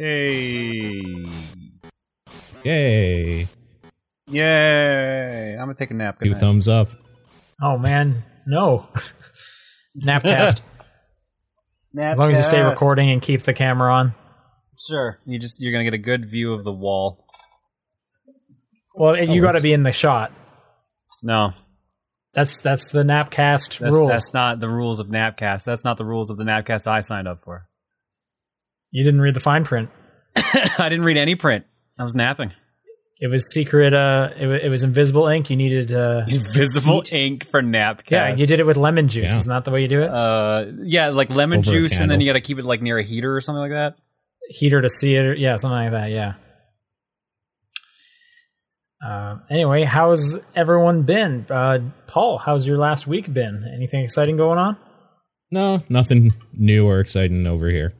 And. Hey. Yay. Yay. I'm going to take a nap. Good Two night. thumbs up. Oh man, no. Napcast. as long as you stay recording and keep the camera on. Sure. You just you're going to get a good view of the wall. Well, you got to be in the shot. No. That's that's the Napcast That's, rules. that's not the rules of Napcast. That's not the rules of the Napcast I signed up for. You didn't read the fine print. I didn't read any print. I was napping. It was secret. Uh, it, wa- it was invisible ink. You needed. Uh, Invisible ink for Napcast. yeah, you did it with lemon juice. Yeah. Isn't that the way you do it? Uh, yeah, like lemon Over juice, and then you got to keep it like near a heater or something like that. Heater to see it. Or, yeah, something like that. Yeah. Uh, anyway, how's everyone been? Uh, Paul, how's your last week been? Anything exciting going on? No, nothing new or exciting over here.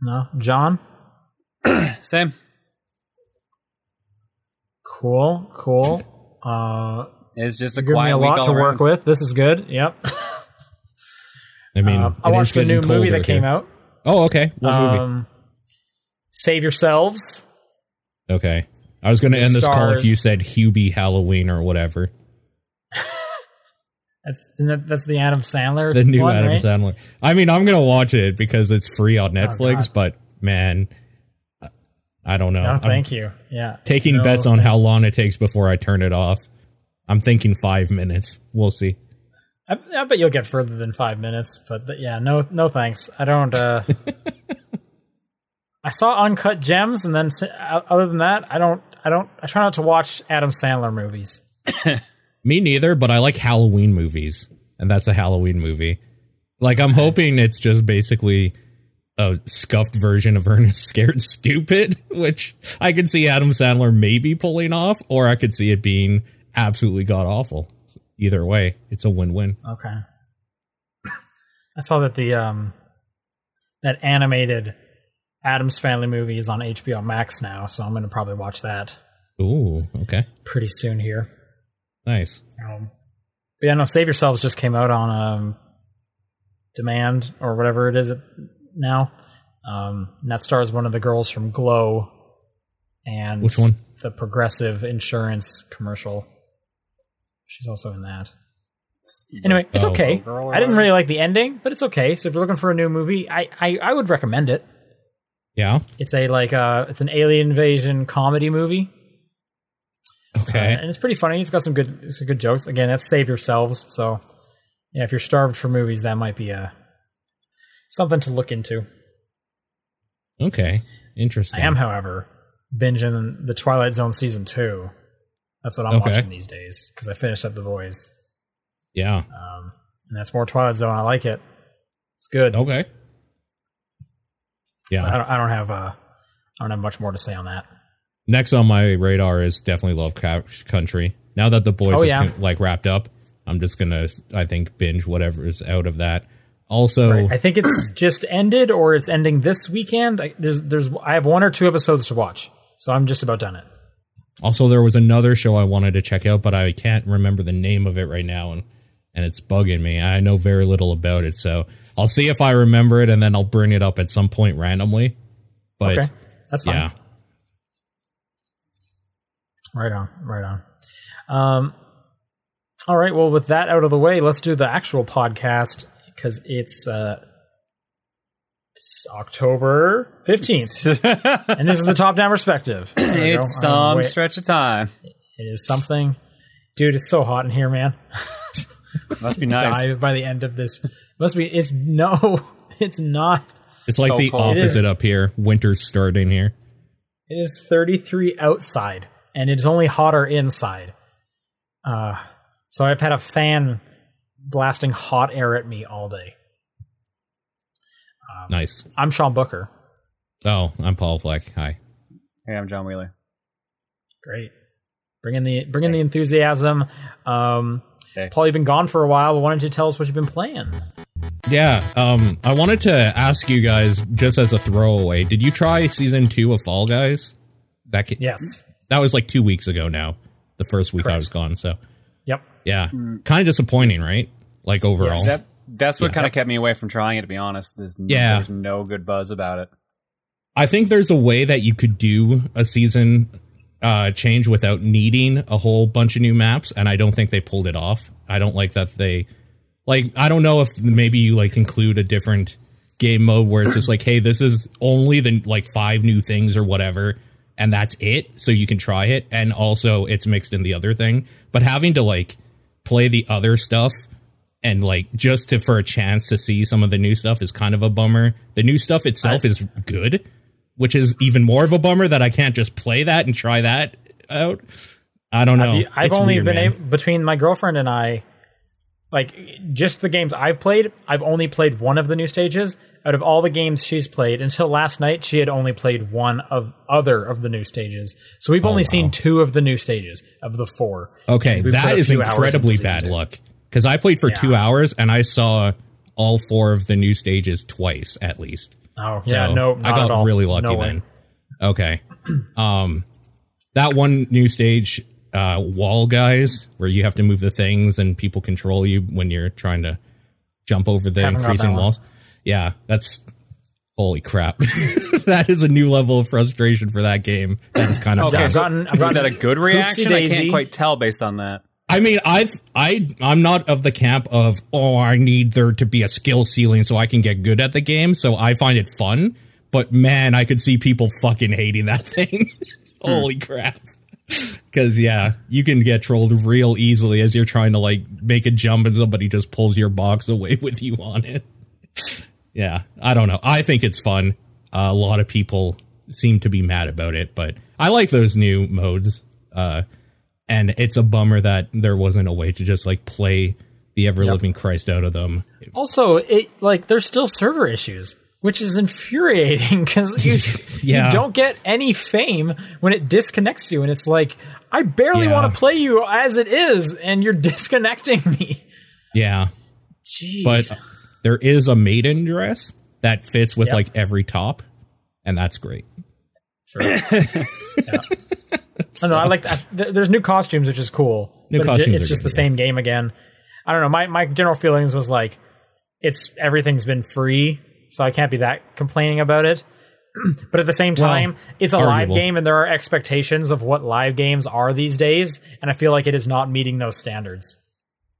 No, John. Same. Cool, cool. Uh, It's just a Give me quiet a week lot all to around. work with. This is good. Yep. I mean, Uh, I watched a new movie colder that came here. out. Oh, okay. What movie? Um, Save yourselves. Okay. I was going to end this call if you said Hubie Halloween or whatever. That's isn't that, that's the Adam Sandler. The new one, Adam right? Sandler. I mean, I'm going to watch it because it's free on Netflix, God. but man, I don't know. No, I'm thank you. Yeah, taking No, bets on how long it takes before I turn it off. I'm thinking five minutes. We'll see. I, I bet you'll get further than five minutes, but th- yeah, no, no thanks. I don't. uh I saw Uncut Gems, and then s- o- other than that, I don't. I don't. I try not to watch Adam Sandler movies. Me neither, but I like Halloween movies, and that's a Halloween movie. Like I'm hoping it's just basically a scuffed version of Ernest Scared Stupid, which I could see Adam Sandler maybe pulling off, or I could see it being absolutely god awful. Either way, it's a win-win. Okay. I saw that the um that animated Addams Family movie is on HBO Max now, so I'm going to probably watch that Ooh, okay, pretty soon here. Nice. Um, but yeah, no, Save Yourselves just came out on um, demand or whatever it is now. Um, and that stars one of the girls from Glow and Which one? The Progressive Insurance commercial. She's also in that. Anyway, it's Oh. okay. I didn't really like the ending, but it's okay. So if you're looking for a new movie, I I, I would recommend it. Yeah, It's a like uh it's an alien invasion comedy movie. Okay. Uh, and it's pretty funny. It's got some good some good jokes. Again, that's save yourselves. So yeah, if you're starved for movies, that might be a something to look into. okay, interesting. I am, however, binging the Twilight Zone season two. That's what I'm Okay. watching these days because I finished up The Boys, Yeah. um, and that's more Twilight Zone. I like it. It's good. Okay. Yeah. I don't, I don't have uh, I don't have much more to say on that. Next on my radar is definitely Lovecraft Country. Now that the boys Oh, is yeah. like wrapped up, I'm just gonna I think binge whatever is out of that. Also, I think it's just ended or it's ending this weekend. I, there's there's I have one or two episodes to watch, so I'm just about done it. also there was another show I wanted to check out, but I can't remember the name of it right now, and and it's bugging me. I know very little about it, so I'll see if I remember it, and then I'll bring it up at some point randomly. But Okay, that's fine. yeah, Right on, right on. Um, all right. Well, with that out of the way, let's do the actual podcast because it's uh, it's October fifteenth, and this is the top-down perspective. There we go. it's some stretch of time. It is something, dude. It's so hot in here, man. Must be nice. Die by the end of this. Must be. It's no. It's not. it's like the cold. Opposite up here. Winter's starting here. It is 33 outside, and it's only hotter inside. Uh, so I've had a fan blasting hot air at me all day. Nice. I'm Sean Booker. Oh, I'm Paul Fleck. Hi. Hey, I'm John Wheeler. Great. Bring in the bring in the enthusiasm. Um, Okay. Paul, you've been gone for a while. But why don't you tell us what you've been playing? Yeah, um, I wanted to ask you guys just as a throwaway. Did you try season two of Fall Guys? That ca- Yes. That was like two weeks ago now. The first week I was gone, so Yep. yeah, kind of disappointing, right? Like overall, Yes. That that's what Yeah. kind of kept me away from trying it. To be honest, there's Yeah. there's no good buzz about it. I think there's a way that you could do a season uh, change without needing a whole bunch of new maps, and I don't think they pulled it off. I don't like that they like. I don't know if maybe you like include a different game mode where it's just like, hey, this is only the like five new things or whatever, and that's it. So you can try it, and also it's mixed in the other thing. But having to like play the other stuff and like just to for a chance to see some of the new stuff is kind of a bummer. The new stuff itself is good, which is even more of a bummer that I can't just play that and try that out. I don't know. I've, I've only weird, been able, between my girlfriend and I, like just the games I've played. I've only played one of the new stages. Out of all the games she's played until last night, she had only played one of other of the new stages. So we've only seen two of the new stages of the four. Okay, And we've put that is incredibly bad two. luck because I played for two hours and I saw all four of the new stages twice at least. Oh So yeah, no, I got really lucky No then. Okay. Um that one new stage, uh wall guys, where you have to move the things and people control you when you're trying to jump over the increasing that one. walls. Yeah, that's holy crap. that is a new level of frustration for that game. That is kind of Okay, I've gotten, I've Is gotten that a good reaction? I can't quite tell based on that. I mean, I've I I'm not of the camp of oh I need there to be a skill ceiling so I can get good at the game. So I find it fun. But man, I could see people fucking hating that thing. Holy crap! Because yeah, you can get trolled real easily as you're trying to like make a jump and somebody just pulls your box away with you on it. yeah, I don't know. I think it's fun. Uh, a lot of people seem to be mad about it, but I like those new modes. Uh, and it's a bummer that there wasn't a way to just like play the ever living Christ out of them. Also, it like there's still server issues, which is infuriating because you, Yeah. you don't get any fame when it disconnects you, and it's like I barely Yeah. want to play you as it is, and you're disconnecting me. Yeah, Jeez. but there is a maiden dress that fits with Yep. like every top, and that's great. Sure. yeah. I don't know. I like that. There's new costumes, which is cool. New costumes it's just the same game again. I don't know. My my general feelings was like, it's everything's been free, so I can't be that complaining about it. but at the same Well, time, it's a live game, and there are expectations of what live games are these days, and I feel like it is not meeting those standards.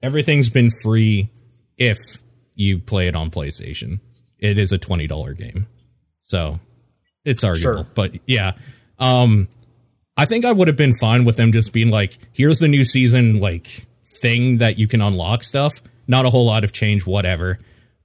Everything's been free if you play it on PlayStation. It is a twenty dollar game, so it's arguable. Sure. But yeah, um, I think I would have been fine with them just being like, "Here's the new season like thing that you can unlock stuff." Not a whole lot of change, whatever.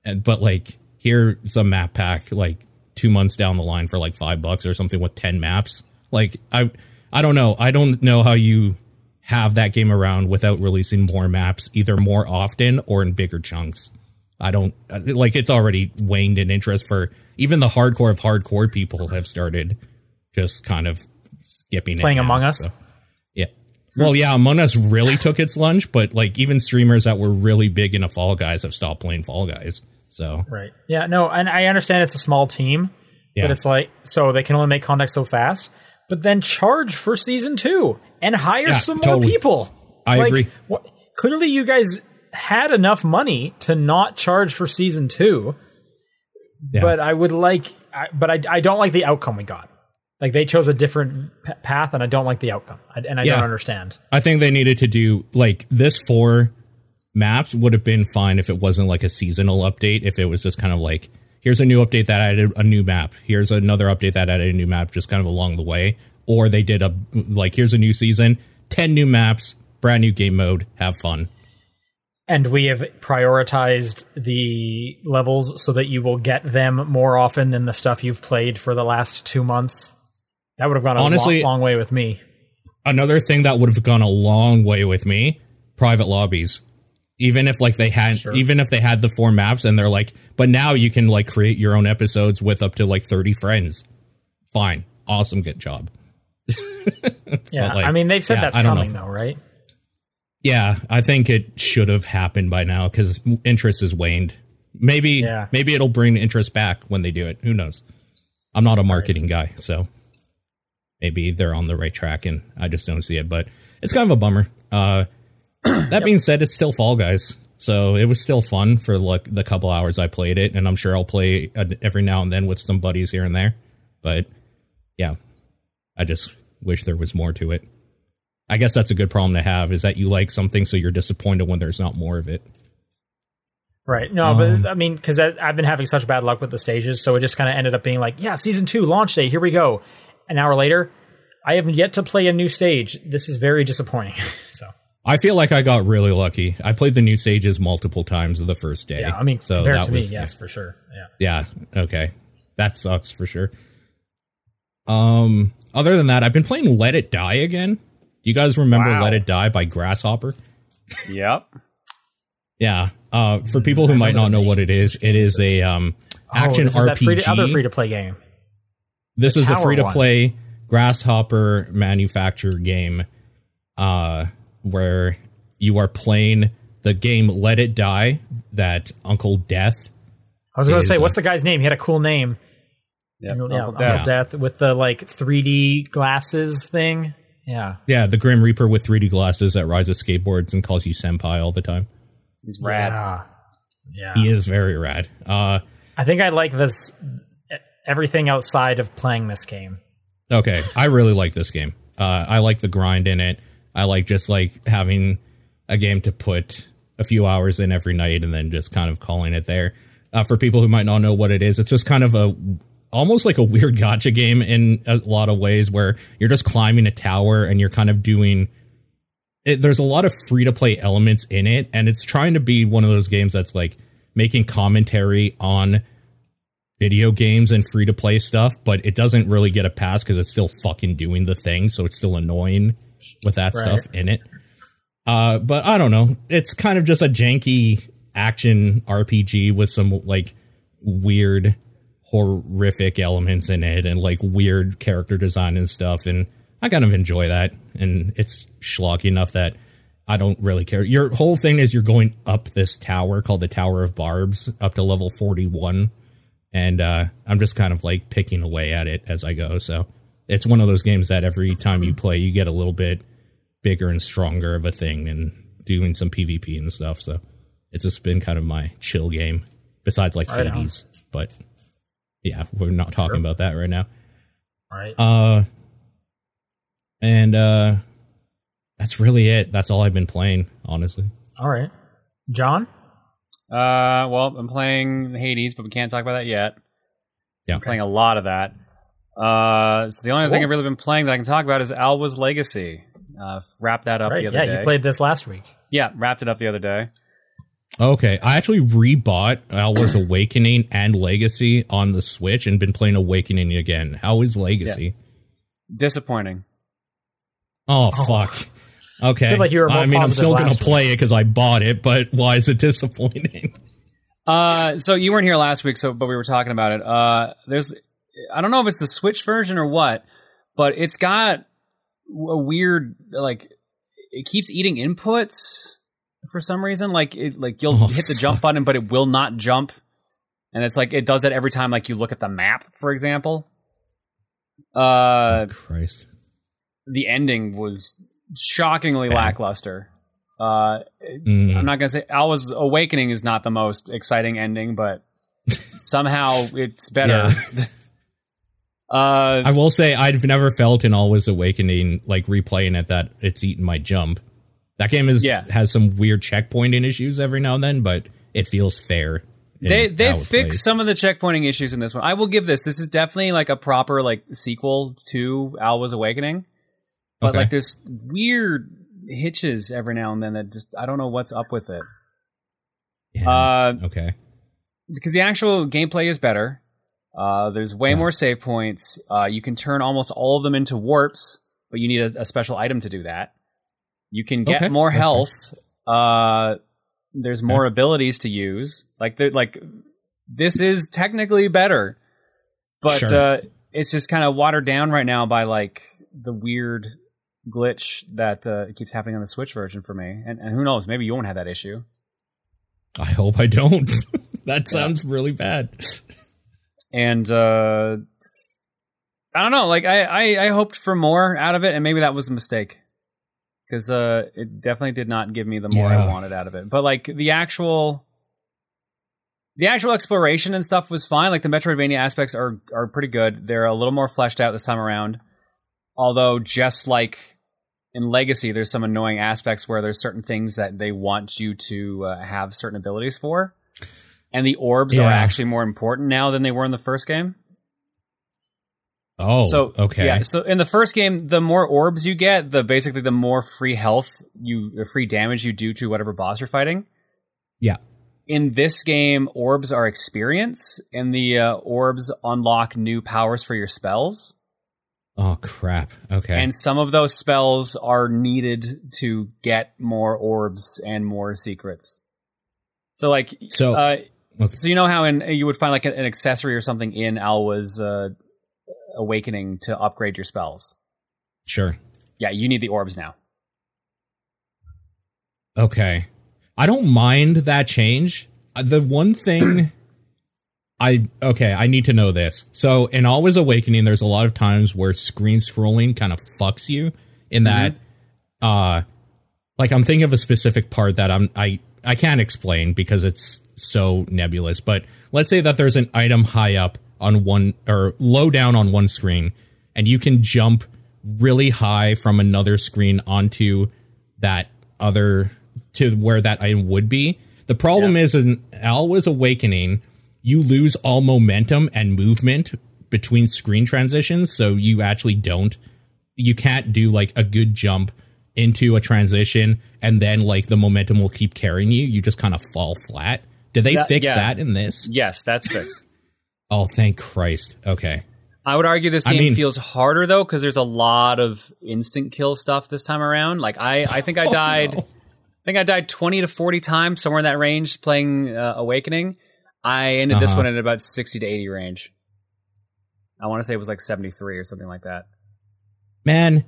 And but like here's some map pack like two months down the line for like five bucks or something with ten maps. Like I, I don't know. I don't know how you have that game around without releasing more maps, either more often or in bigger chunks. I don't uh, like it's already waned in interest for even the hardcore of hardcore people have started just kind of skipping it Playing now, Among Us? so, yeah. Well, yeah, Among Us really took its lunch, but like even streamers that were really big into Fall Guys have stopped playing Fall Guys. So Right. Yeah. No, and I understand it's a small team, yeah, but it's like so they can only make content so fast. But then charge for season two and hire Yeah, some more people. I Like, agree. What, clearly, you guys had enough money to not charge for season two. yeah. But I would like, I, but I, I don't like the outcome we got. Like they chose a different p- path, and I don't like the outcome, I, and I Yeah. don't understand. I think they needed to do like this four maps would have been fine if it wasn't like a seasonal update. If it was just kind of like here's a new update that added a new map, here's another update that added a new map, just kind of along the way. Or they did a like here's a new season, ten new maps, brand new game mode, have fun. And we have prioritized the levels so that you will get them more often than the stuff you've played for the last two months. That would have gone a Honestly- long, long way with me. Another thing that would have gone a long way with me, private lobbies. Even if like they had Sure. even if they had the four maps and they're like, but now you can like create your own episodes with up to like 30 friends. Fine. Awesome, good job. Yeah, like, I mean they've said yeah, that's I don't know coming though, right? Yeah, I think it should have happened by now because interest has waned. Maybe, Yeah. maybe it'll bring interest back when they do it. Who knows? I'm not a marketing guy, so maybe they're on the right track, and I just don't see it. But it's kind of a bummer. Uh, that being said, it's still Fall Guys, so it was still fun for like the couple hours I played it, and I'm sure I'll play every now and then with some buddies here and there. But yeah, I just wish there was more to it. I guess that's a good problem to have is that you like something so you're disappointed when there's not more of it. Right. No, Um, but I mean, because I've been having such bad luck with the stages, so it just kind of ended up being like, yeah, season two launch day, here we go. An hour later, I have yet to play a new stage. This is very disappointing. so I feel like I got really lucky. I played the new stages multiple times the first day. yeah, I mean, so compared that to was, me, yes, for sure. Yeah. Yeah. Okay. That sucks for sure. Um. Other than that, I've been playing Let It Die again. Do you guys remember Wow. Let It Die by Grasshopper? Yep. Yeah. Uh, for people who might not know what it is, it is a um action oh, this is that free RPG. to, other free to play game. this the is a free to play Grasshopper manufactured game, uh, where you are playing the game Let It Die that Uncle Death. I was going to say, uh, what's the guy's name? He had a cool name. Yep. yeah, Uncle Uncle Death. Death with the like 3D glasses thing. Yeah. Yeah, the Grim Reaper with 3D glasses that rides a skateboards and calls you senpai all the time. He's rad. Yeah. Yeah. He is very rad. Uh, I think I like this everything outside of playing this game. okay, I really like this game. Uh, I like the grind in it. I like just like having a game to put a few hours in every night and then just kind of calling it there. Uh, for people who might not know what it is, it's just kind of a almost like a weird gacha game in a lot of ways where you're just climbing a tower and you're kind of doing it, there's a lot of free to play elements in it and it's trying to be one of those games that's like making commentary on video games and free to play stuff but it doesn't really get a pass because it's still fucking doing the thing so it's still annoying with that Right. stuff in it. Uh but i don't know. It's kind of just a janky action rpg with some like weird horrific elements in it and like weird character design and stuff and i kind of enjoy that and it's schlocky enough that i don't really care. Your whole thing is you're going up this tower called the tower of barbs up to level 41 and uh i'm just kind of like picking away at it as i go so it's one of those games that every time you play you get a little bit bigger and stronger of a thing and doing some pvp and stuff so it's just been kind of my chill game besides like Right on. hades but yeah we're not talking about that right now All right. uh and uh that's really it that's all i've been playing honestly All right. John? Uh, well, I'm playing Hades, but we can't talk about that yet. Yeah. I'm playing a lot of that. Uh, so the only thing I've really been playing that I can talk about is Alwa's Legacy. Uh, wrapped that up Right. the other Yeah, day. Yeah, you played this last week. yeah, wrapped it up the other day. okay i actually rebought alwa's awakening and legacy on the switch and been playing awakening again how is legacy Disappointing. oh, fuck okay I feel like you were more i mean i'm still gonna play it because i bought it but why is it disappointing Uh, so you weren't here last week, so but we were talking about it. Uh, there's, I don't know if it's the Switch version or what, but it's got a weird like it keeps eating inputs for some reason. Like it, like you'll Oh, hit the jump button, but it will not jump, and it's like it does that every time. Like you look at the map, for example. Uh, christ the ending was shockingly lackluster. Uh, Mm. I'm not gonna say Alwa's Awakening is not the most exciting ending, but somehow it's better. uh, I will say I've never felt in Alwa's Awakening like replaying it that it's eaten my jump. That game is Yeah. has some weird checkpointing issues every now and then, but it feels fair. they they fixed some of the checkpointing issues in this one. I will give this. This is definitely like a proper like sequel to Alwa's Awakening, but Okay. like there's weird hitches every now and then that just I don't know what's up with it. Yeah. Uh, okay. because the actual gameplay is better. Uh, there's way Yeah. more save points. Uh, you can turn almost all of them into warps, but you need a, a special item to do that. You can get Okay, more that's health. Uh, there's more abilities to use. Like like this is technically better, but Sure. uh, it's just kind of watered down right now by like the weird glitch that uh, keeps happening on the Switch version for me. And, and who knows? Maybe you won't have that issue. I hope I don't. that sounds really bad. and uh i don't know like I, I i hoped for more out of it and maybe that was a mistake because uh it definitely did not give me the more i wanted out of it but like the actual the actual exploration and stuff was fine. Like the Metroidvania aspects are are pretty good. They're a little more fleshed out this time around. Although, just like in Legacy, there's some annoying aspects where there's certain things that they want you to uh, have certain abilities for, and the orbs Yeah. are actually more important now than they were in the first game. Oh, So okay. yeah. So in the first game, the more orbs you get, the basically the more free health you, free damage you do to whatever boss you're fighting. Yeah. In this game, orbs are experience, and the uh, orbs unlock new powers for your spells. Oh crap. Okay. And some of those spells are needed to get more orbs and more secrets. So like, So- uh, Okay. so you know how in you would find like an, an accessory or something in Alwa's uh, awakening to upgrade your spells. sure. Yeah, you need the orbs now. Okay. I don't mind that change. Uh, The one thing I okay, I need to know this. So in Alwa's Awakening, there's a lot of times where screen scrolling kind of fucks you in that uh like I'm thinking of a specific part that I'm I I can't explain because it's so nebulous, but let's say that there's an item high up on one or low down on one screen and you can jump really high from another screen onto that other to where that item would be. The problem is in Alwa's Awakening, you lose all momentum and movement between screen transitions, so you actually don't you can't do like a good jump into a transition and then like the momentum will keep carrying you. You just kind of fall flat. Did they That- fix yeah. that in this? Yes, that's fixed. Oh, thank Christ. Okay. I would argue this I game mean- feels harder though because there's a lot of instant kill stuff this time around. Like I, I think I died. no. I think I died twenty to forty times somewhere in that range playing uh, Awakening. I ended this Uh-huh. one at about sixty to eighty range. I want to say it was like seventy three or something like that. Man,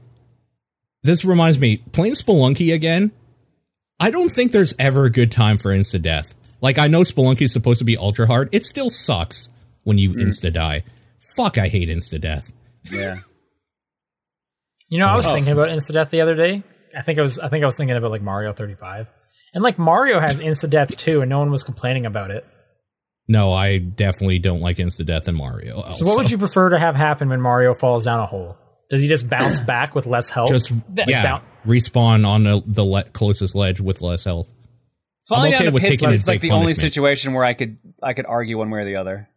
this reminds me, playing Spelunky again, I don't think there's ever a good time for insta death. Like, I know Spelunky is supposed to be ultra hard. It still sucks when you mm-hmm. insta die. Fuck, I hate insta death. Yeah. You know, I was Oh. thinking about insta death the other day. I think I was I think I was thinking about like Mario 35. And like Mario has insta death too, and no one was complaining about it. No, I definitely don't like insta death in Mario. So what would you prefer to have happen when Mario falls down a hole? Does he just bounce back with less health? just Like yeah, boun- respawn on the, the le- closest ledge with less health. Falling okay down with pits taking is like big the only situation where I could I could argue one way or the other.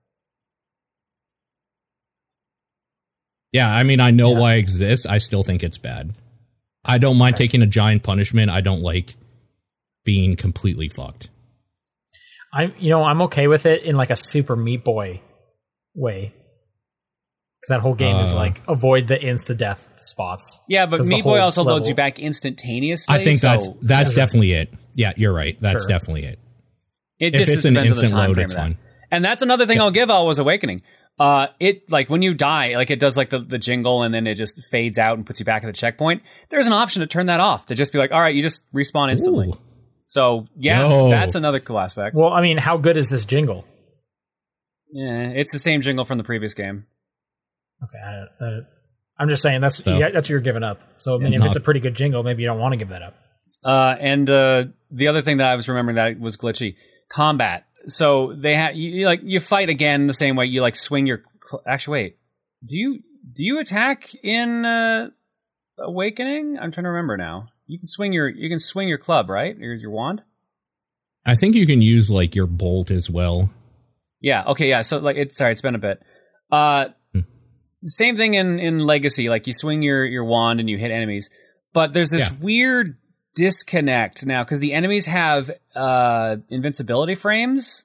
Yeah, I mean, I know Yeah. why it exists. I still think it's bad. I don't mind taking a giant punishment. I don't like being completely fucked. I'm you know, I'm okay with it in like a super Meat Boy way. Cuz that whole game is Uh. like avoid the insta death spots. Yeah, but the Meat Boy whole also loads you back instantaneously. I think so that's that's Sure. definitely it. Yeah, you're right. That's Sure. definitely it. It If just it's an depends on the instant time load, frame it's of that. fine. And that's another thing I'll give Alwa's Awakening. Uh, it like when you die, like it does like the, the jingle and then it just fades out and puts you back at the checkpoint. There's an option to turn that off to just be like, all right, you just respawn instantly. Ooh. So yeah, Yo. that's another cool aspect. Well, I mean, how good is this jingle? Yeah, it's the same jingle from the previous game. Okay, I, I, I'm just saying that's So- yeah, that's what you're giving up. So I mean, if not- it's a pretty good jingle, maybe you don't want to give that up. Uh, and uh, the other thing that I was remembering that was glitchy combat. So they have you, you like you fight again the same way. You like swing your. Cl- Actually, wait. Do you do you attack in uh, Awakening? I'm trying to remember now. You can swing your you can swing your club, right? Your your wand. I think you can use like your bolt as well. Yeah. Okay. Yeah. So like, it's sorry, it's been a bit. Uh. Same thing in in Legacy. Like you swing your your wand and you hit enemies, but there's this Yeah. weird disconnect now because the enemies have uh invincibility frames.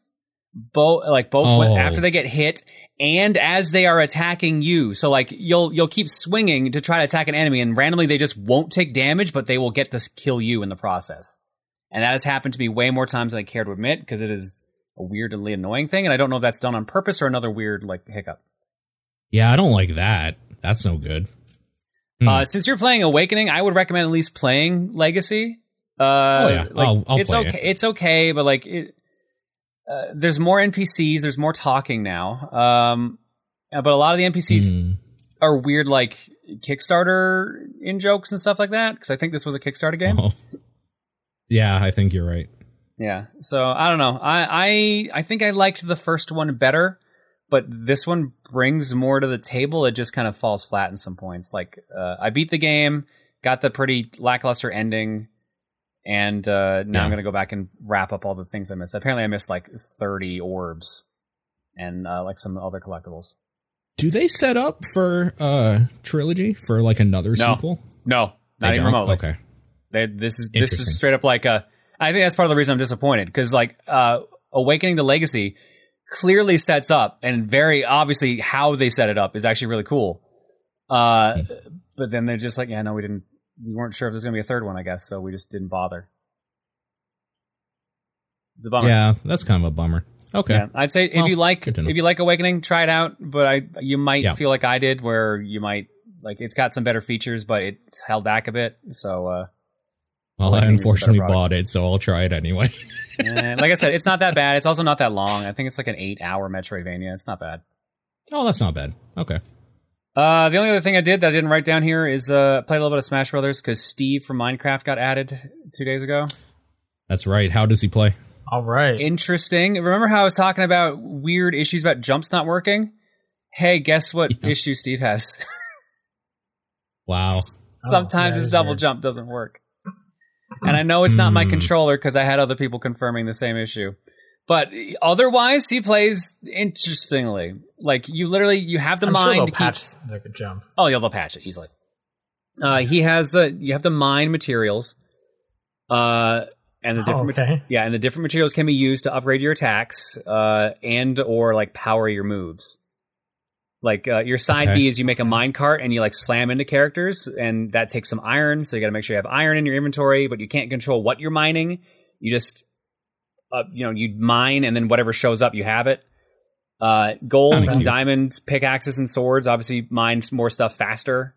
Both like both when- Oh. after they get hit and as they are attacking you. So like you'll you'll keep swinging to try to attack an enemy, and randomly they just won't take damage, but they will get to kill you in the process. And that has happened to me way more times than I care to admit because it is a weirdly annoying thing, and I don't know if that's done on purpose or another weird like hiccup. Yeah, I don't like that. That's no good. Hmm. Uh, since you're playing Awakening, I would recommend at least playing Legacy. Uh, Oh, yeah. like, I'll- I'll it's play okay. It's okay, but like it, uh, there's more NPCs. There's more talking now. Um, uh, but a lot of the NPCs Hmm. are weird, like Kickstarter in jokes and stuff like that. Because I think this was a Kickstarter game. Oh. Yeah, I think you're right. Yeah. So I don't know. I I I think I liked the first one better, but this one brings more to the table. It just kind of falls flat in some points. Like uh, I beat the game, got the pretty lackluster ending, and uh, now Yeah. I'm gonna go back and wrap up all the things I missed. Apparently, I missed like 30 orbs and uh, like some other collectibles. Do they set up for a trilogy for like another No. sequel? No, not They even don't? remotely. Okay. They, this is this is straight up like a. I think that's part of the reason I'm disappointed because like uh, Awakening the Legacy clearly sets up and very obviously how they set it up is actually really cool. Uh, Hmm. but then they're just like, yeah, no, we didn't. We weren't sure if there's gonna be a third one, I guess, so we just didn't bother. It's a bummer. Yeah, that's kind of a bummer. Okay. Yeah, I'd say if Well, you like to if you like Awakening, try it out. But I you might Yeah. feel like I did, where you might like it's got some better features, but it's held back a bit. So uh, Well, I Awakening is a better unfortunately bought it, so I'll try it anyway. Eh, like I said, it's not that bad. It's also not that long. I think it's like an eight-hour Metroidvania. It's not bad. oh, that's not bad. Okay. Uh, the only other thing I did that I didn't write down here is uh, played a little bit of Smash Brothers because Steve from Minecraft got added two days ago. That's right. How does he play? All right. Interesting. Remember how I was talking about weird issues about jumps not working? Hey, guess what Yeah. issue Steve has? Wow. Sometimes that his double weird. jump doesn't work. And I know it's not my Hmm. controller because I had other people confirming the same issue. But otherwise, he plays interestingly. Like you literally, you have the I'm sure mind they'll to keep patch the jump. Oh, yeah, they'll patch it easily. Uh, he has uh, you have to mine materials, uh, and the Oh, different mat- okay. yeah, and the different materials can be used to upgrade your attacks, uh, and or like power your moves. Like uh, your side Okay. B is you make a mine cart and you like slam into characters, and that takes some iron. So you got to make sure you have iron in your inventory, but you can't control what you're mining. You just uh, you know you mine, and then whatever shows up, you have it. Uh, gold and cute. diamond pickaxes and swords obviously mine more stuff faster.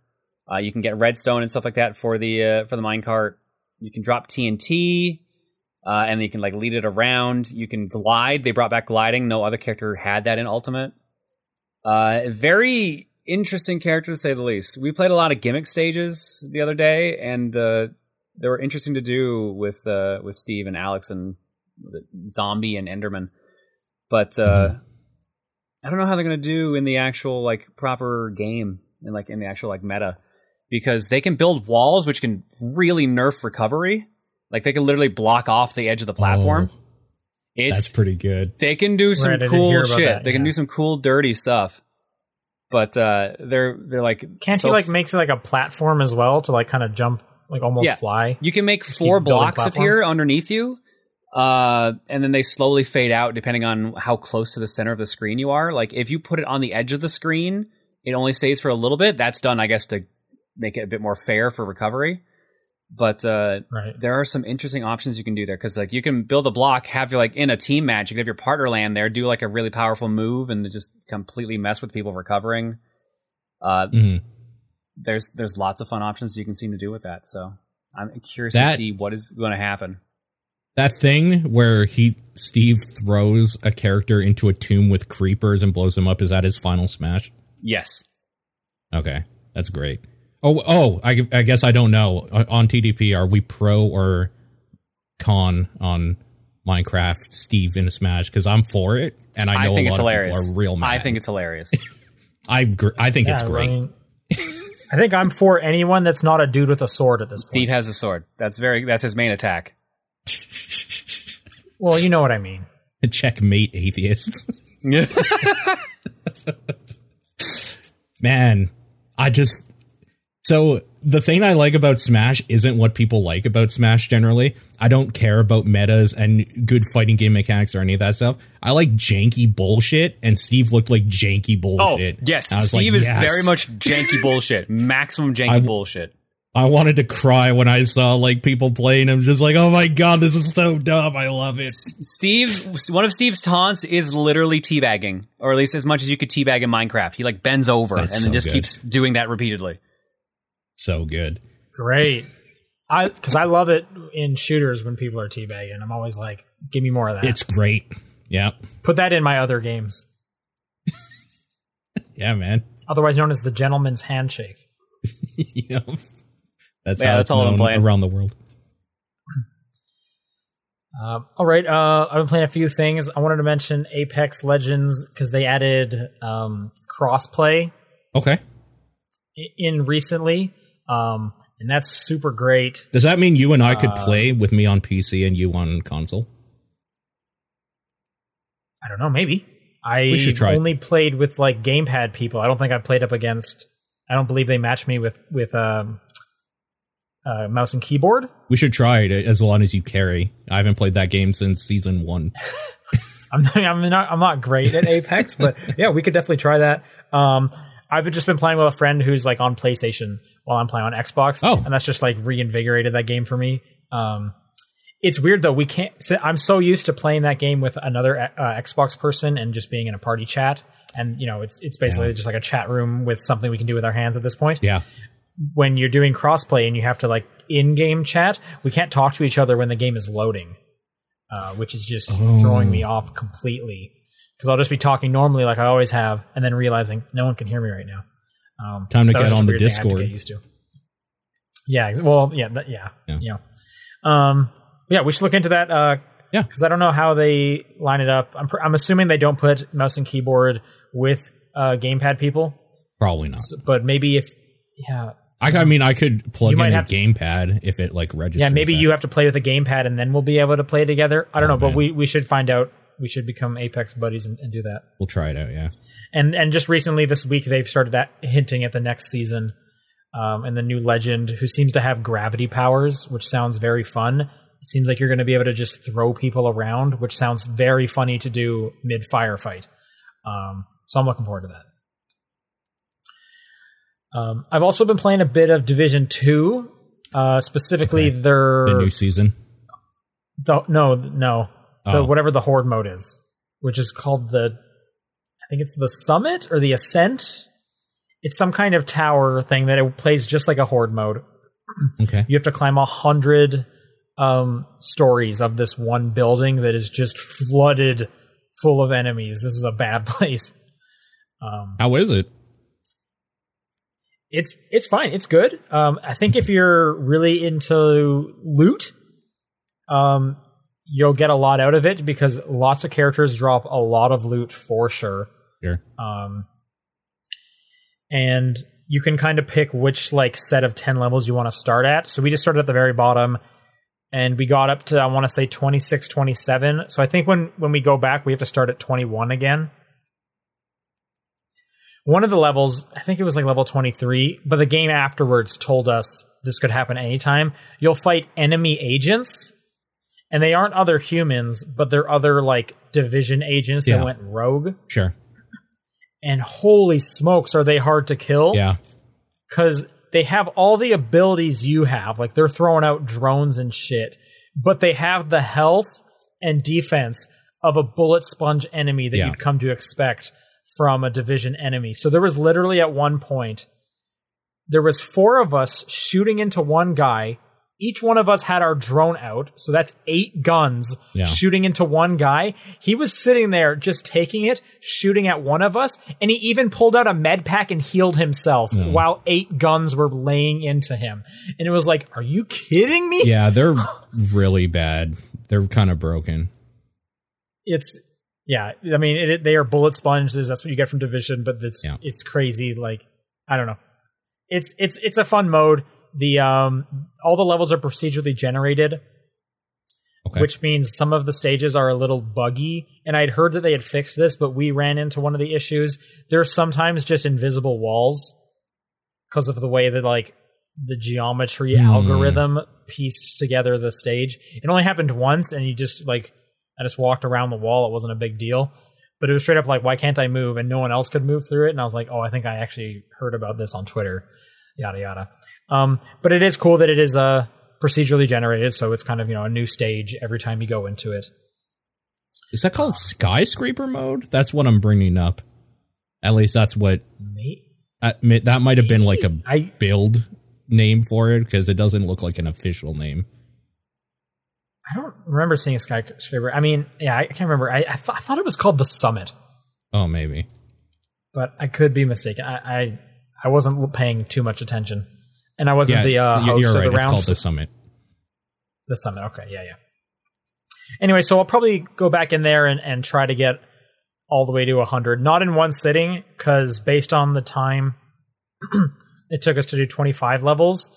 Uh, you can get redstone and stuff like that for the uh, for the mine cart. You can drop TNT, uh, and you can like lead it around. You can glide. They brought back gliding. No other character had that in Ultimate. Uh, very interesting character to say the least. We played a lot of gimmick stages the other day, and uh, they were interesting to do with uh, with Steve and Alex and was it Zombie and Enderman. But uh, I don't know how they're gonna do in the actual like proper game and like in the actual like meta because they can build walls which can really nerf recovery. Like they can literally block off the edge of the platform. Oh, it's that's pretty good. they can do some Right, cool shit. that, they can do some cool dirty stuff. But uh, they're they're like Can't so you like f- make like a platform as well to like kind of jump, like almost Yeah. fly? you can make four blocks appear underneath you, uh, and then they slowly fade out depending on how close to the center of the screen you are. Like if you put it on the edge of the screen, it only stays for a little bit. That's done, I guess, to make it a bit more fair for recovery. But uh, Right. there are some interesting options you can do there because like you can build a block, have your like in a team match, you can have your partner land there, do like a really powerful move, and just completely mess with people recovering. Uh, Mhm. there's there's lots of fun options you can seem to do with that. So I'm curious That- to see what is going to happen. That thing where he Steve throws a character into a tomb with creepers and blows them up is that his final smash? Yes, Okay, that's great. Oh, oh, I, I guess I don't know. Uh, On TDP, are we pro or con on Minecraft Steve in a Smash? Because I'm for it, and I I, know think a it's lot of hilarious. people are real mad. I think it's hilarious. I gr- I think it's Yeah, I great. mean, I think I'm for anyone that's not a dude with a sword at this Steve point. has a sword. That's very that's his main attack. Well, you know what I mean. Checkmate, atheists. Man, I just so the thing I like about Smash isn't what people like about Smash generally. I don't care about metas and good fighting game mechanics or any of that stuff. I like janky bullshit, and Steve looked like janky bullshit. Oh bullshit. yes, Steve like, is yes. very much janky bullshit. Maximum janky I- bullshit. I wanted to cry when I saw like people playing. I'm just like, oh my god, this is so dumb. I love it. Steve, one of Steve's taunts is literally teabagging, or at least as much as you could teabag in Minecraft. He like bends over That's and then just good. keeps doing that repeatedly. So good. Great. I because I love it in shooters when people are teabagging. I'm always like, give me more of that. It's great. Yeah, Put that in my other games, yeah, man. otherwise known as the gentleman's handshake. you know, that's Yeah, how that's it's all I'm playing. around the world. Um, all right, uh, I've been playing a few things. I wanted to mention Apex Legends because they added um, crossplay Okay. i- in recently, um, and that's super great. Does that mean you and I could Uh, play with me on PC and you on console? I don't know, maybe. I We should try only played with like gamepad people. I don't think I played up against. I don't believe they matched me with with um, uh, mouse and keyboard. We should try it as long as you carry. I haven't played that game since season one. I'm I'm not I'm not great at Apex, but yeah, we could definitely try that. Um, I've just been playing with a friend who's like on PlayStation while I'm playing on Xbox, Oh. and that's just like reinvigorated that game for me. Um, it's weird though. We can't. I'm so used to playing that game with another uh, Xbox person and just being in a party chat, and you know, it's it's basically Yeah. just like a chat room with something we can do with our hands at this point. Yeah. When you're doing crossplay and you have to like in-game chat, we can't talk to each other when the game is loading, uh, which is just Oh. throwing me off completely. Because I'll just be talking normally like I always have, and then realizing no one can hear me right now. Um, Time to so get on the weird thing I had to Discord. get used to. Yeah. Well. Yeah. That, yeah. Yeah. Yeah. Um. Yeah. We should look into that. Uh, Yeah. Because I don't know how they line it up. I'm. Pr- I'm assuming they don't put mouse and keyboard with uh, gamepad people, Probably not. S- but maybe if. Yeah. I, I mean, I could plug You in a gamepad if it like registers. Yeah, maybe that. you have to play with a gamepad and then we'll be able to play together. I don't Oh, know, but we, we should find out. We should become Apex buddies and, and do that. We'll try it out. Yeah. And and just recently this week they've started that hinting at the next season, um, and the new legend who seems to have gravity powers, which sounds very fun. It seems like you're going to be able to just throw people around, which sounds very funny to do mid firefight. Um, so I'm looking forward to that. Um, I've also been playing a bit of Division Two, uh, specifically Okay. their The new season. the, no, no, the, Oh. whatever the horde mode is, which is called the, I think it's the summit or the ascent. It's some kind of tower thing that it plays just like a horde mode. Okay. You have to climb a hundred um, stories of this one building that is just flooded full of enemies. This is a bad place. Um, How is it? it's it's fine. It's good. Um, I think if you're really into loot, um, you'll get a lot out of it because lots of characters drop a lot of loot for sure. Sure. Um, and you can kind of pick which like set of 10 levels you want to start at. So we just started at the very bottom and we got up to I want to say 26 27. So I think when when we go back we have to start at 21 again. One of the levels, I think it was like level 23, but the game afterwards told us this could happen anytime. You'll fight enemy agents and they aren't other humans, but they're other like division agents Yeah. that went rogue Sure. and holy smokes are they hard to kill Yeah. because they have all the abilities you have like they're throwing out drones and shit but they have the health and defense of a bullet sponge enemy that Yeah. you'd come to expect from a division enemy so there was literally at one point there was four of us shooting into one guy each one of us had our drone out. So that's eight guns Yeah. shooting into one guy. He was sitting there just taking it shooting at one of us and he even pulled out a med pack and healed himself while eight guns were laying into him. And it was like are you kidding me? Yeah, they're really bad. They're kind of broken. it's yeah i mean it, they are bullet sponges. That's what you get from division but it's Yeah. it's crazy. Like i don't know. It's it's it's a fun mode the um all the levels are procedurally generated Okay. which means some of the stages are a little buggy. And i'd heard that they had fixed this but we ran into one of the issues. There's sometimes just invisible walls because of the way that like the geometry Hmm. algorithm pieced together the stage. It only happened once and you just like i just walked around the wall. It wasn't a big deal. But it was straight up like why can't i move? And no one else could move through it. And i was like oh i think i actually heard about this on twitter. Yada yada um, but it is cool that it is uh, procedurally generated so it's kind of you know a new stage every time you go into it Is that called skyscraper mode? That's what I'm bringing up. At least that's what that that might have been like a I build name for it because it doesn't look like an official name. I don't remember seeing a skyscraper. I mean, yeah, I can't remember. I I, th- I thought it was called the Summit, Oh, maybe. but I could be mistaken. I I, I wasn't paying too much attention, and I wasn't Yeah, the uh, host you're of right. the It's round. called the summit. the Summit. Okay, yeah, yeah. Anyway, so I'll probably go back in there and, and try to get all the way to 100. Not in one sitting, because based on the time it took us to do 25 levels,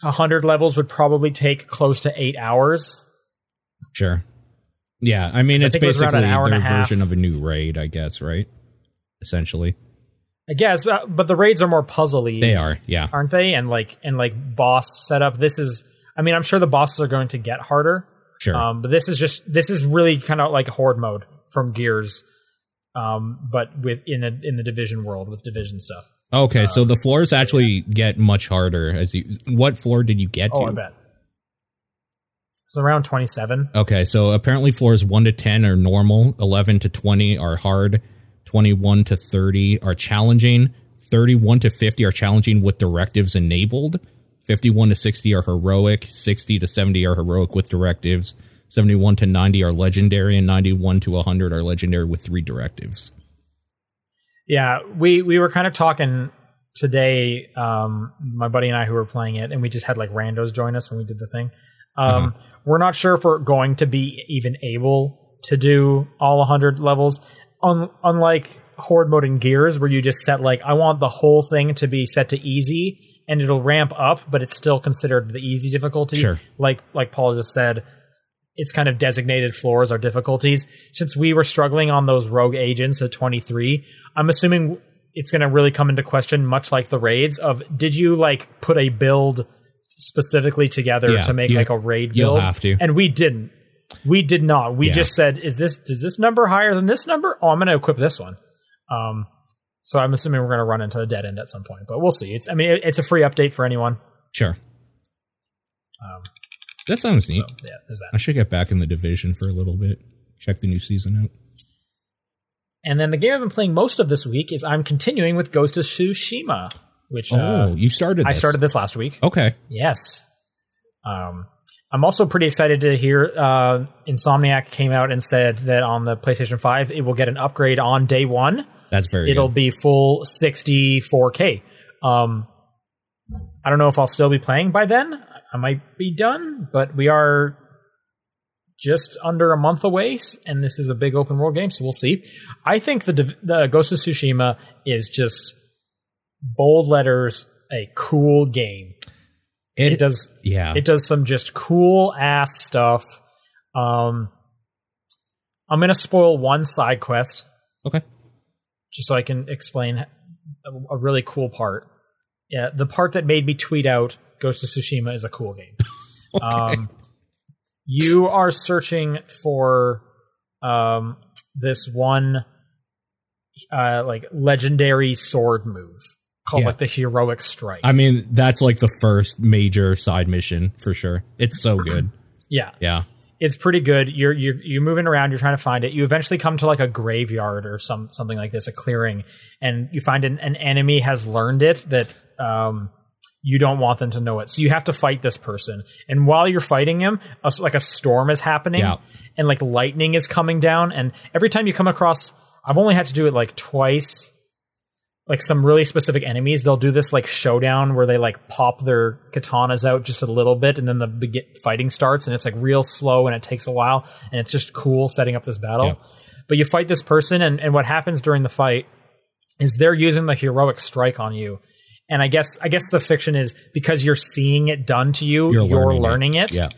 100 levels would probably take close to eight hours. Sure. Yeah, I mean I it's it basically an hour and their a half. version of a new raid, I guess, right? Essentially, I guess, but but the raids are more puzzly. they are. Yeah, aren't they? And like and like boss setup. This is. I mean, I'm sure the bosses are going to get harder. sure. Um, but this is just this is really kind of like a horde mode from Gears, um, but with in a in the division world with division stuff. okay, so the floors actually get much harder as you. What floor did you get Oh, to? I bet. It's around 27. Okay, so apparently floors 1 to 10 are normal, 11 to 20 are hard, 21 to 30 are challenging, 31 to 50 are challenging with directives enabled, 51 to 60 are heroic, 60 to 70 are heroic with directives, 71 to 90 are legendary, and 91 to 100 are legendary with three directives. Yeah, we we were kind of talking today. Um, my buddy and I who were playing it, and we just had like randos join us when we did the thing. Um, We're not sure if we're going to be even able to do all 100 levels. Un- unlike horde mode and gears, where you just set like I want the whole thing to be set to easy, and it'll ramp up, but it's still considered the easy difficulty. Sure. Like like Paul just said, it's kind of designated floors are difficulties. Since we were struggling on those rogue agents at 23, I'm assuming it's going to really come into question, much like the raids. Of did you like put a build specifically together Yeah, to make you- like a raid you'll build? have to. and we didn't. We did not. We Yeah. just said, "Is this does this number higher than this number? Oh, I'm going to equip this one." Um, so I'm assuming we're going to run into a dead end at some point, but we'll see. It's I mean, it- it's a free update for anyone. Sure. Um, That sounds neat. yeah, there's that. I should get back in the division for a little bit. Check the new season out. And then the game I've been playing most of this week is I'm continuing with Ghost of Tsushima, which Oh, uh, you started I started this last week. Okay. Yes. Um, I'm also pretty excited to hear uh, Insomniac came out and said that on the PlayStation 5 it will get an upgrade on day one. That's very It'll good. be full 60 4K. Um, I don't know if I'll still be playing by then. I might be done, but we are just under a month away, and this is a big open world game, so we'll see. I think the the Ghost of Tsushima is just bold letters a cool game. It, It does Yeah. it does some just cool ass stuff. Um, I'm gonna spoil one side quest okay. just so I can explain a, a really cool part. Yeah, the part that made me tweet out Ghost of Tsushima is a cool game. um, you are searching for um, this one uh, like legendary sword move called Yeah. like the heroic strike. I mean, that's like the first major side mission for sure. It's so good. yeah, Yeah. it's pretty good. You're you're you're moving around. You're trying to find it. You eventually come to like a graveyard or some something like this, a clearing, and you find an, an enemy has learned it that um, you don't want them to know it. So you have to fight this person. And while you're fighting him, a like a storm is happening, Yeah. and like lightning is coming down. And every time you come across, I've only had to do it like twice. Like some really specific enemies, they'll do this like showdown where they like pop their katanas out just a little bit, and then the begin- fighting starts, and it's like real slow, and it takes a while, and it's just cool setting up this battle. Yeah. But you fight this person, and, and what happens during the fight is they're using the heroic strike on you. And I guess I guess the fiction is because you're seeing it done to you, you're, learning, it. Yeah.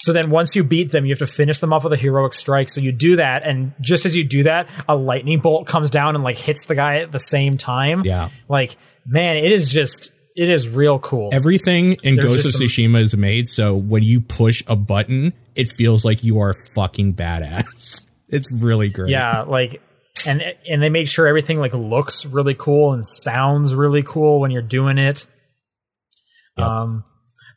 So then once you beat them, you have to finish them off with a heroic strike. So you do that, and just as you do that, a lightning bolt comes down and like hits the guy at the same time. Yeah. Like, man, it is just it is real cool. Everything in There's Ghost of some- Tsushima is made so when you push a button, it feels like you are fucking badass. It's really great. yeah, like and and they make sure everything like looks really cool and sounds really cool when you're doing it. Yep. Um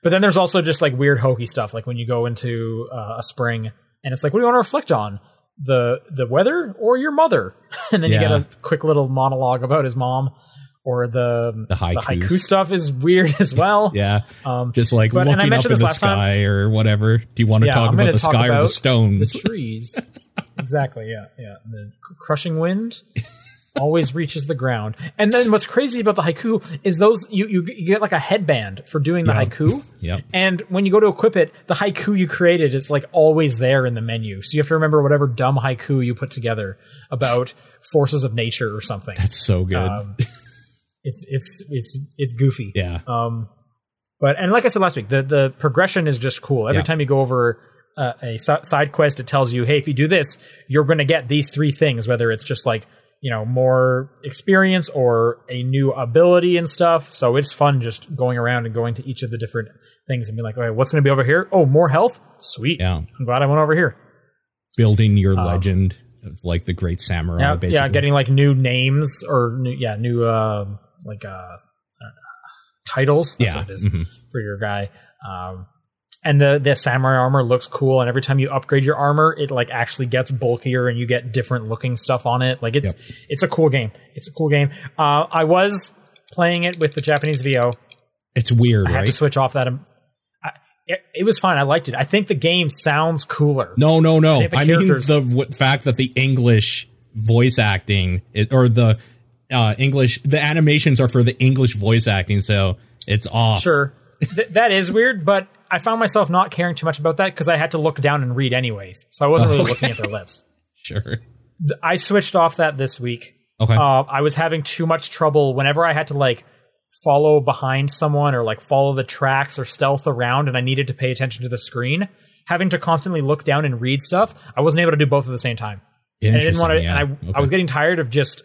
but then there's also just like weird hokey stuff like when you go into uh, a spring and it's like what do you want to reflect on? The the weather or your mother? and then you get a quick little monologue about his mom or the The haikus. haiku stuff is weird as well. Yeah. Um Just like But- looking up in the last time. sky or whatever. Do you want to Yeah, talk I'm about the talk sky or the stones? the trees. exactly, yeah, yeah. The crushing wind. Always reaches the ground. And then what's crazy about the haiku is those you you, you get like a headband for doing the Yeah. haiku. yeah. And when you go to equip it, the haiku you created is like always there in the menu. So you have to remember whatever dumb haiku you put together about forces of nature or something. That's so good. Um, it's it's it's it's goofy. yeah. Um, but and like I said last week, the the progression is just cool. Every Yeah. time you go over uh, a side quest, it tells you, hey, if you do this, you're going to get these three things. Whether it's just like you know more experience or a new ability and stuff. So it's fun just going around and going to each of the different things and be like, okay, what's going to be over here? Oh, more health. Sweet. Yeah. I'm glad I went over here. Building your legend of like the great samurai, Um, Yeah, basically. yeah, getting like new names or new, yeah, new uh, like uh, titles. That's Yeah, what it is mhm. for your guy. Um, and the the samurai armor looks cool, and every time you upgrade your armor, it like actually gets bulkier, and you get different looking stuff on it. Like it's it's a cool game. It's a cool game. Uh, I was playing it with the Japanese VO. It's weird, I had to switch off that. um, I, it, it was fine. I liked it. I think the game sounds cooler. No, no, no. I mean the w- fact that the English voice acting it, or the uh, English, the animations are for the English voice acting, so it's off. Sure. Th- that is weird, but I found myself not caring too much about that because I had to look down and read anyways. So I wasn't really Okay. looking at their lips. Sure. I switched off that this week. Okay. Uh, I was having too much trouble whenever I had to like follow behind someone or like follow the tracks or stealth around and I needed to pay attention to the screen. Having to constantly look down and read stuff, I wasn't able to do both at the same time. And I didn't want to. Yeah. And I, Okay. I was getting tired of just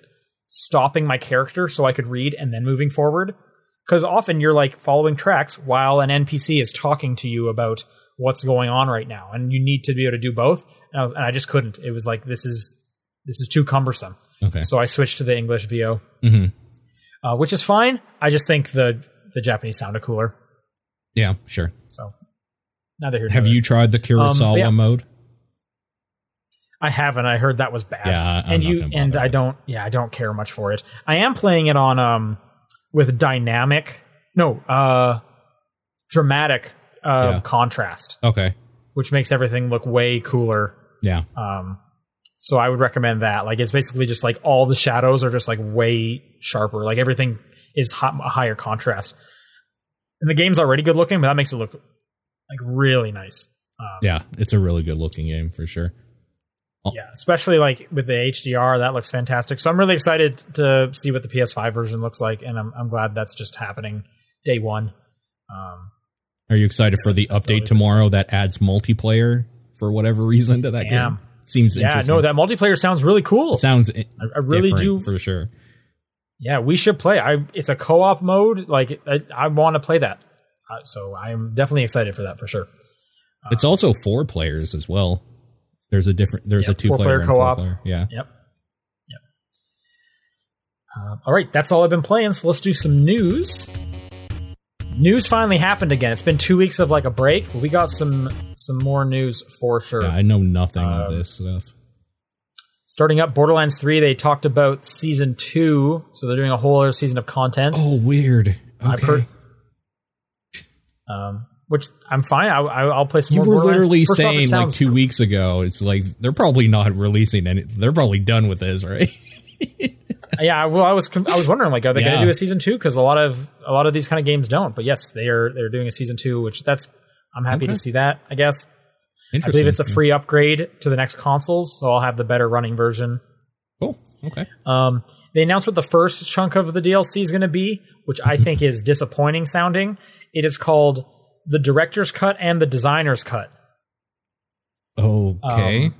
stopping my character so I could read and then moving forward. Because often you're like following tracks while an NPC is talking to you about what's going on right now, and you need to be able to do both. And I, was, and I just couldn't. It was like this is this is too cumbersome. Okay. So I switched to the English VO, Mhm. uh, which is fine. I just think the the Japanese sounded cooler. Yeah, sure. So neither here. Have there. you tried the Kurosawa Um, yeah. mode? I haven't. I heard that was bad. Yeah, I'm and you and I don't. Yeah, I don't care much for it. I am playing it on um with dynamic, no, uh, dramatic uh, Yeah. contrast, Okay. which makes everything look way cooler. Yeah. Um, so I would recommend that. Like, it's basically just like all the shadows are just like way sharper. Like everything is hot, higher contrast. And the game's already good looking, but that makes it look like really nice. Um, Yeah. It's a really good looking game for sure. Yeah, especially like with the HDR, that looks fantastic. So I'm really excited to see what the PS5 version looks like, and I'm I'm glad that's just happening day one. Um, Are you excited for the update tomorrow that adds multiplayer for whatever reason to that Am. game? Seems yeah, interesting. no, that multiplayer sounds really cool. sounds I, I really do. for sure. Yeah, we should play. I it's a co-op mode. Like I, I want to play that. Uh, so I'm definitely excited for that for sure. It's also four players as well. There's a different. There's Yep, a two player four-player and four co-op. player. Yeah. Yep. Yep. Uh, all right, that's all I've been playing. So let's do some news. News finally happened again. It's been two weeks of like a break, but we got some some more news for sure. Yeah, I know nothing of Um, this stuff. Starting up Borderlands 3, they talked about season 2, so they're doing a whole other season of content. Oh, weird. I've heard- Um, which I'm fine. I, I, I'll play some you more were literally saying like two weeks ago. It's like they're probably not releasing any. They're probably done with this, right? Yeah, well, I was I was wondering like, are they going to do a season two? Because a lot of a lot of these kind of games don't. But yes, they are. They're doing a season two, which that's I'm happy Okay. to see that. I guess I believe it's a free upgrade to the next consoles, so I'll have the better running version. Cool. Okay. Um, they announced what the first chunk of the DLC is going to be, which I think is disappointing sounding. It is called the director's cut and the designer's cut. Okay. Um,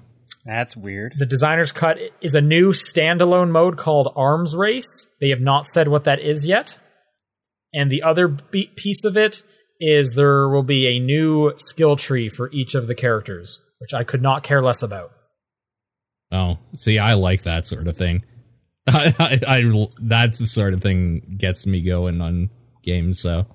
That's weird. The designer's cut is a new standalone mode called Arms Race. They have not said what that is yet. And the other be- piece of it is there will be a new skill tree for each of the characters, which I could not care less about. oh, see, I like that sort of thing. I, I, I that's the sort of thing gets me going on games. So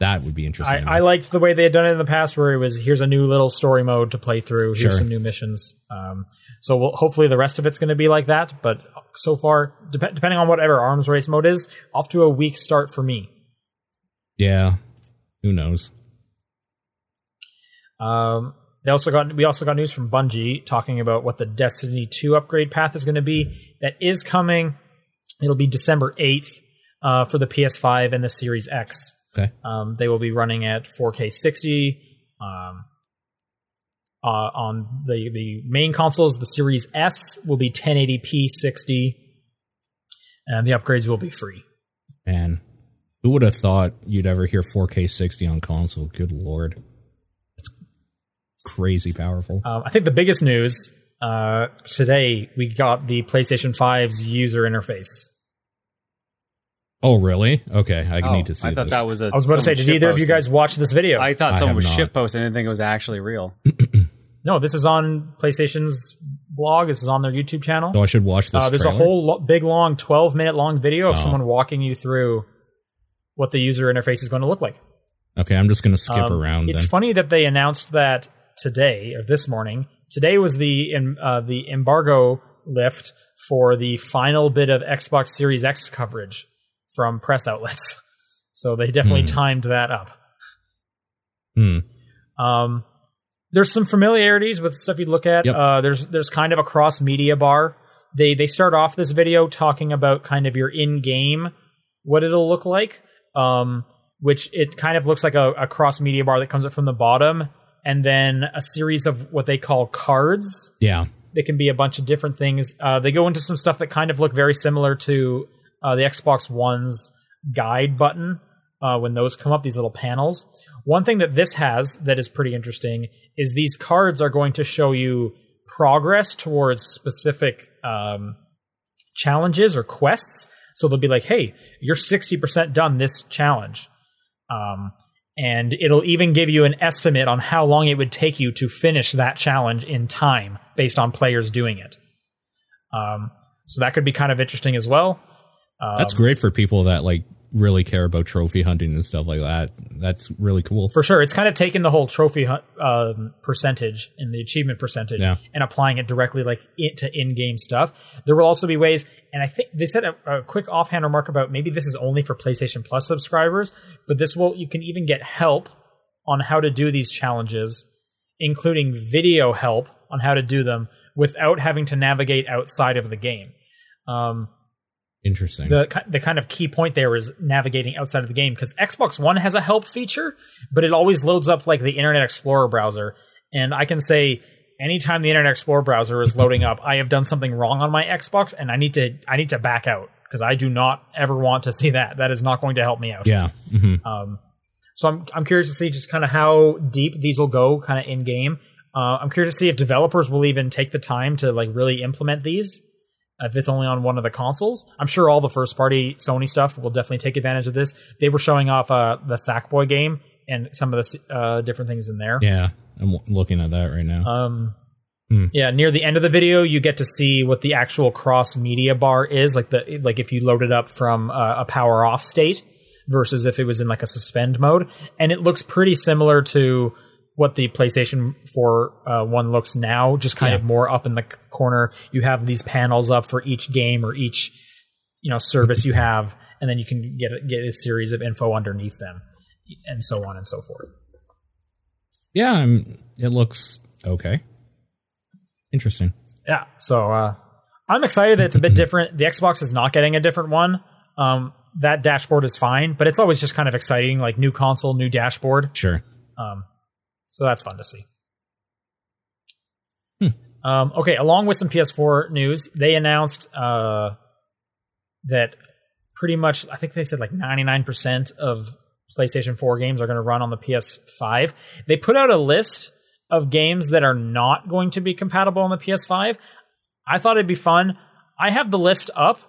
that would be interesting. I, I liked the way they had done it in the past, where it was here's a new little story mode to play through, here's Sure. some new missions. Um, so we'll, hopefully the rest of it's going to be like that. But so far, dep- depending on whatever arms race mode is, off to a weak start for me. yeah. Who knows? Um, they also got we also got news from Bungie talking about what the Destiny 2 upgrade path is going to be. That is coming. It'll be December 8th uh, for the PS5 and the Series X. Okay. Um, they will be running at 4K 60. Um, uh, on the, the main consoles, the Series S will be 1080p 60, and the upgrades will be free. And who would have thought you'd ever hear 4K 60 on console? Good lord. It's crazy powerful. Um, I think the biggest news uh, today we got the PlayStation 5's user interface. Oh, really? Okay, I Oh, need to see I thought this. that was a. I was about to say, did either of you guys watch this video? I thought I someone have was not. shit posting. I didn't think it was actually real. no, this is on PlayStation's blog. This is on their YouTube channel. so I should watch this. Uh, there's trailer? a whole lo- big, long, 12 minute long video of Oh. someone walking you through what the user interface is going to look like. Okay, I'm just gonna skip Um, around It's then. funny that they announced that today or this morning. Today was the em- uh, the embargo lift for the final bit of Xbox Series X coverage from press outlets. So they definitely Hmm. timed that up. Hmm. Um, there's some familiarities with stuff you'd look at. Yep. Uh, there's there's kind of a cross media bar. They they start off this video talking about kind of your in game what it'll look like. Um, which it kind of looks like a, a cross media bar that comes up from the bottom, and then a series of what they call cards. Yeah. They can be a bunch of different things. Uh, they go into some stuff that kind of look very similar to uh, the Xbox One's guide button uh, when those come up, these little panels. One thing that this has that is pretty interesting is these cards are going to show you progress towards specific um, challenges or quests. So they'll be like, hey, you're 60% done this challenge. Um, and it'll even give you an estimate on how long it would take you to finish that challenge in time based on players doing it. Um, so that could be kind of interesting as well. Um, That's great for people that like really care about trophy hunting and stuff like that. That's really cool. for sure. It's kind of taking the whole trophy hunt, um, percentage and the achievement percentage Yeah. and applying it directly like into in-game stuff. There will also be ways, and I think they said a, a quick offhand remark about maybe this is only for PlayStation Plus subscribers, but this will you can even get help on how to do these challenges, including video help on how to do them without having to navigate outside of the game. Um, Interesting. the the kind of key point there is navigating outside of the game because Xbox One has a help feature, but it always loads up like the Internet Explorer browser, and I can say anytime the Internet Explorer browser is loading up, I have done something wrong on my Xbox, and I need to I need to back out because I do not ever want to see that. That is not going to help me out. yeah. hmm Um, so I'm I'm curious to see just kind of how deep these will go, kind of in game. Uh, I'm curious to see if developers will even take the time to like really implement these. If it's only on one of the consoles, I'm sure all the first party Sony stuff will definitely take advantage of this. They were showing off uh, the Sackboy game and some of the uh, different things in there. Yeah. I'm w- looking at that right now. Um, Hmm. yeah, near the end of the video, you get to see what the actual cross media bar is, like the like if you load it up from uh, a power off state versus if it was in like a suspend mode, and it looks pretty similar to what the PlayStation 4 uh, one looks now, just kind Yeah. of more up in the corner. You have these panels up for each game or each you know service you have, and then you can get a, get a series of info underneath them, and so on and so forth. yeah. I'm, it looks okay. Interesting. Yeah. So uh, I'm excited that it's a bit different. The Xbox is not getting a different one. Um, that dashboard is fine, but it's always just kind of exciting, like new console, new dashboard. Sure. Um, so that's fun to see. Um, okay, along with some PS4 news, they announced uh, that pretty much, I think they said like 99% of PlayStation 4 games are going to run on the PS5. They put out a list of games that are not going to be compatible on the PS5. I thought it'd be fun. I have the list up.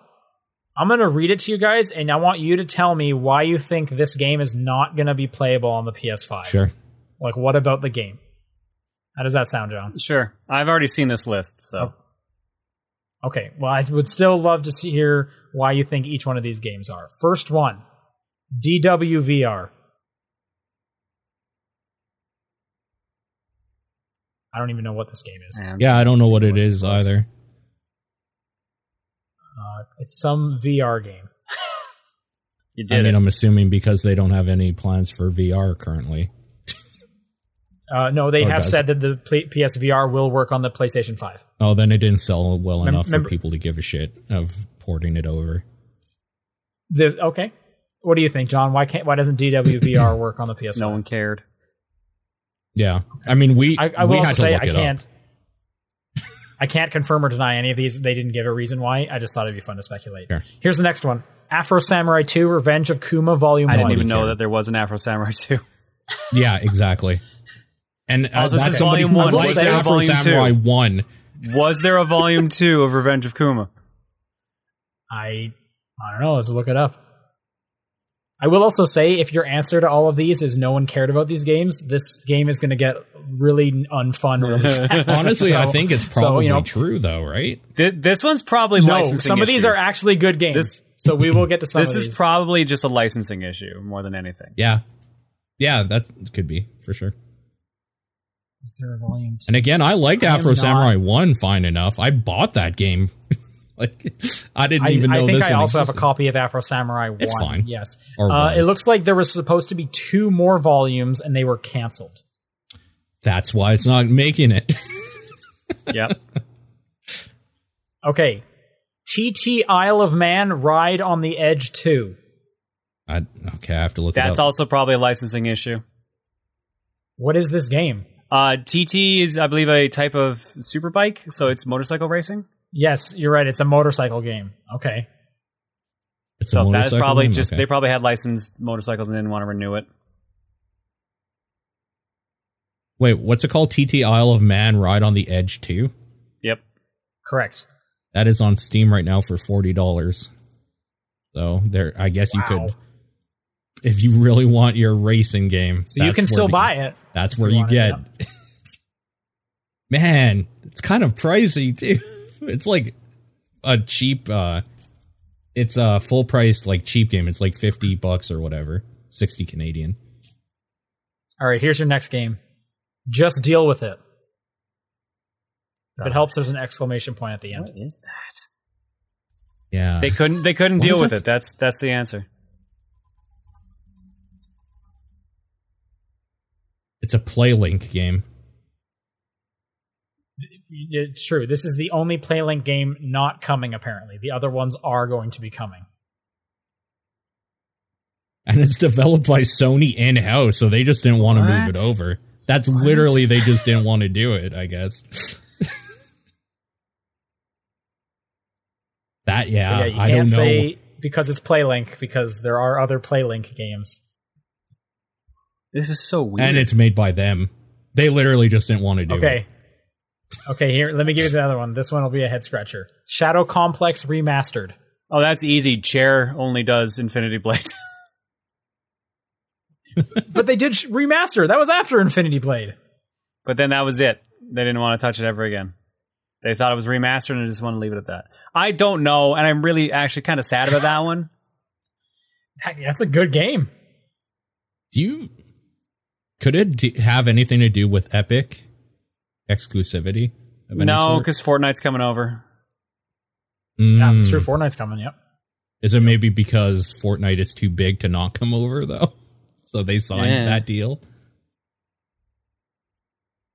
I'm going to read it to you guys, and I want you to tell me why you think this game is not going to be playable on the PS5. Sure. Like, what about the game? How does that sound, John? Sure, I've already seen this list, so Okay, well, I would still love to see, hear why you think each one of these games are. First one, DWVR. I don't even know what this game is. and Yeah. I don't know what it What is it's either. Uh, it's some VR game. you did I mean, it. I'm assuming because they don't have any plans for VR currently. Uh, no, they Oh, have does. said that the Play- PSVR will work on the PlayStation 5. Oh, then it didn't sell well Mem- enough remember- for people to give a shit of porting it over. This okay. What do you think, John? Why can't why doesn't DWVR work on the PS5? No one cared. Yeah, I mean we I, I will we also to say look I can't. I can't confirm or deny any of these. They didn't give a reason why. I just thought it'd be fun to speculate. Sure. Here's the next one: Afro Samurai 2: Revenge of Kuma Volume I One. I didn't even know care. that there was an Afro Samurai 2. Yeah, exactly. And uh, Also, this that's is somebody volume who one. Was there a Afro volume two? One. was there a volume 2 of Revenge of Kuma? I I don't know. Let's look it up. I will also say, if your answer to all of these is no one cared about these games, this game is going to get really unfun. Really fast. Honestly, I think it's so, probably you know, true though, right? Th- This one's probably no. licensing Some of these are actually good games. This- so we will get to some. This of is probably just a licensing issue more than anything. Yeah, yeah, that could be for sure. Is there a volume two? And again, I liked I am Afro not- Samurai One fine enough. I bought that game. like I didn't I, even know I think this I one also have a copy of Afro Samurai 1. It's fine. Yes. Uh, it looks like there was supposed to be two more volumes and they were canceled. That's why it's not making it. Yep. Okay. TT Isle of Man Ride on the Edge 2. I, okay, I have to look. That's it up. also probably a licensing issue. What is this game? Uh, TT is, I believe, a type of superbike, so it's motorcycle racing. Yes, you're right. It's a motorcycle game. Okay. It's So that is probably game? just Okay. they probably had licensed motorcycles and didn't want to renew it. Wait, what's it called? TT Isle of Man Ride on the Edge Two. Yep. Correct. That is on Steam right now for forty dollars. So there, I guess you could, if you really want your racing game. So you can still the- buy it. That's where you you want it, get. Man, it's kind of pricey too. It's like a cheap. uh It's a full price like cheap game. It's like fifty bucks or whatever, sixty Canadian. All right, here's your next game. Just deal with it. If it helps, there's an exclamation point at the end. What is that? Yeah, They couldn't. They couldn't What deal with this? it. That's that's the answer. It's a PlayLink game. It's true. This is the only PlayLink game not coming, apparently. The other ones are going to be coming. and it's developed by Sony in house, so they just didn't want to move it over. That's literally they just didn't want to do it. I guess. that yeah, yeah, you I can't don't know. say because it's PlayLink, because there are other PlayLink games. This is so weird. and it's made by them. They literally just didn't want to do Okay. it. Okay, here, let me give you the other one. This one will be a head scratcher. Shadow Complex Remastered. oh, that's easy. Chair only does Infinity Blade. But they did remaster. That was after Infinity Blade. but then that was it. They didn't want to touch it ever again. They thought it was remastered and just want to leave it at that. I don't know, and I'm really actually kind of sad about that one. That's a good game. Do you? Could it d- have anything to do with Epic exclusivity? Of any No, because Fortnite's coming over. Yeah, it's Mm. true. Fortnite's coming. Yep. Is it maybe because Fortnite is too big to not come over though? So they signed Yeah. that deal.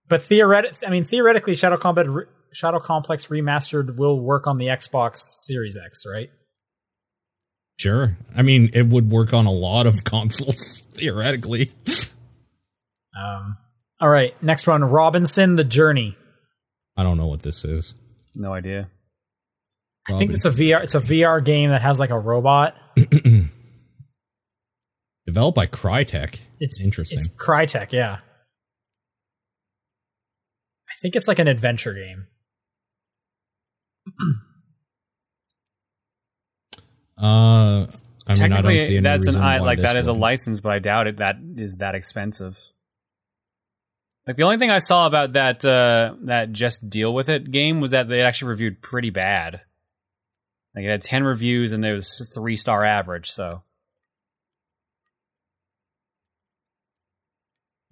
But theoretic, I mean, theoretically, Shadow Combat, Re- Shadow Complex Remastered will work on the Xbox Series X, right? Sure. I mean, it would work on a lot of consoles theoretically. Um, all right, next one, Robinson: The Journey. I don't know what this is. No idea. I think it's a VR. It's a VR game that has like a robot. developed by Crytek. It's interesting. It's Crytek, yeah. I think it's like an adventure game. uh, I mean, I don't Technically, see any that's an reason I, like this that is a license, but I doubt it. That is that expensive. Like the only thing I saw about that uh, that just deal with it game was that they actually reviewed pretty bad. Like it had ten reviews and there was three star average. So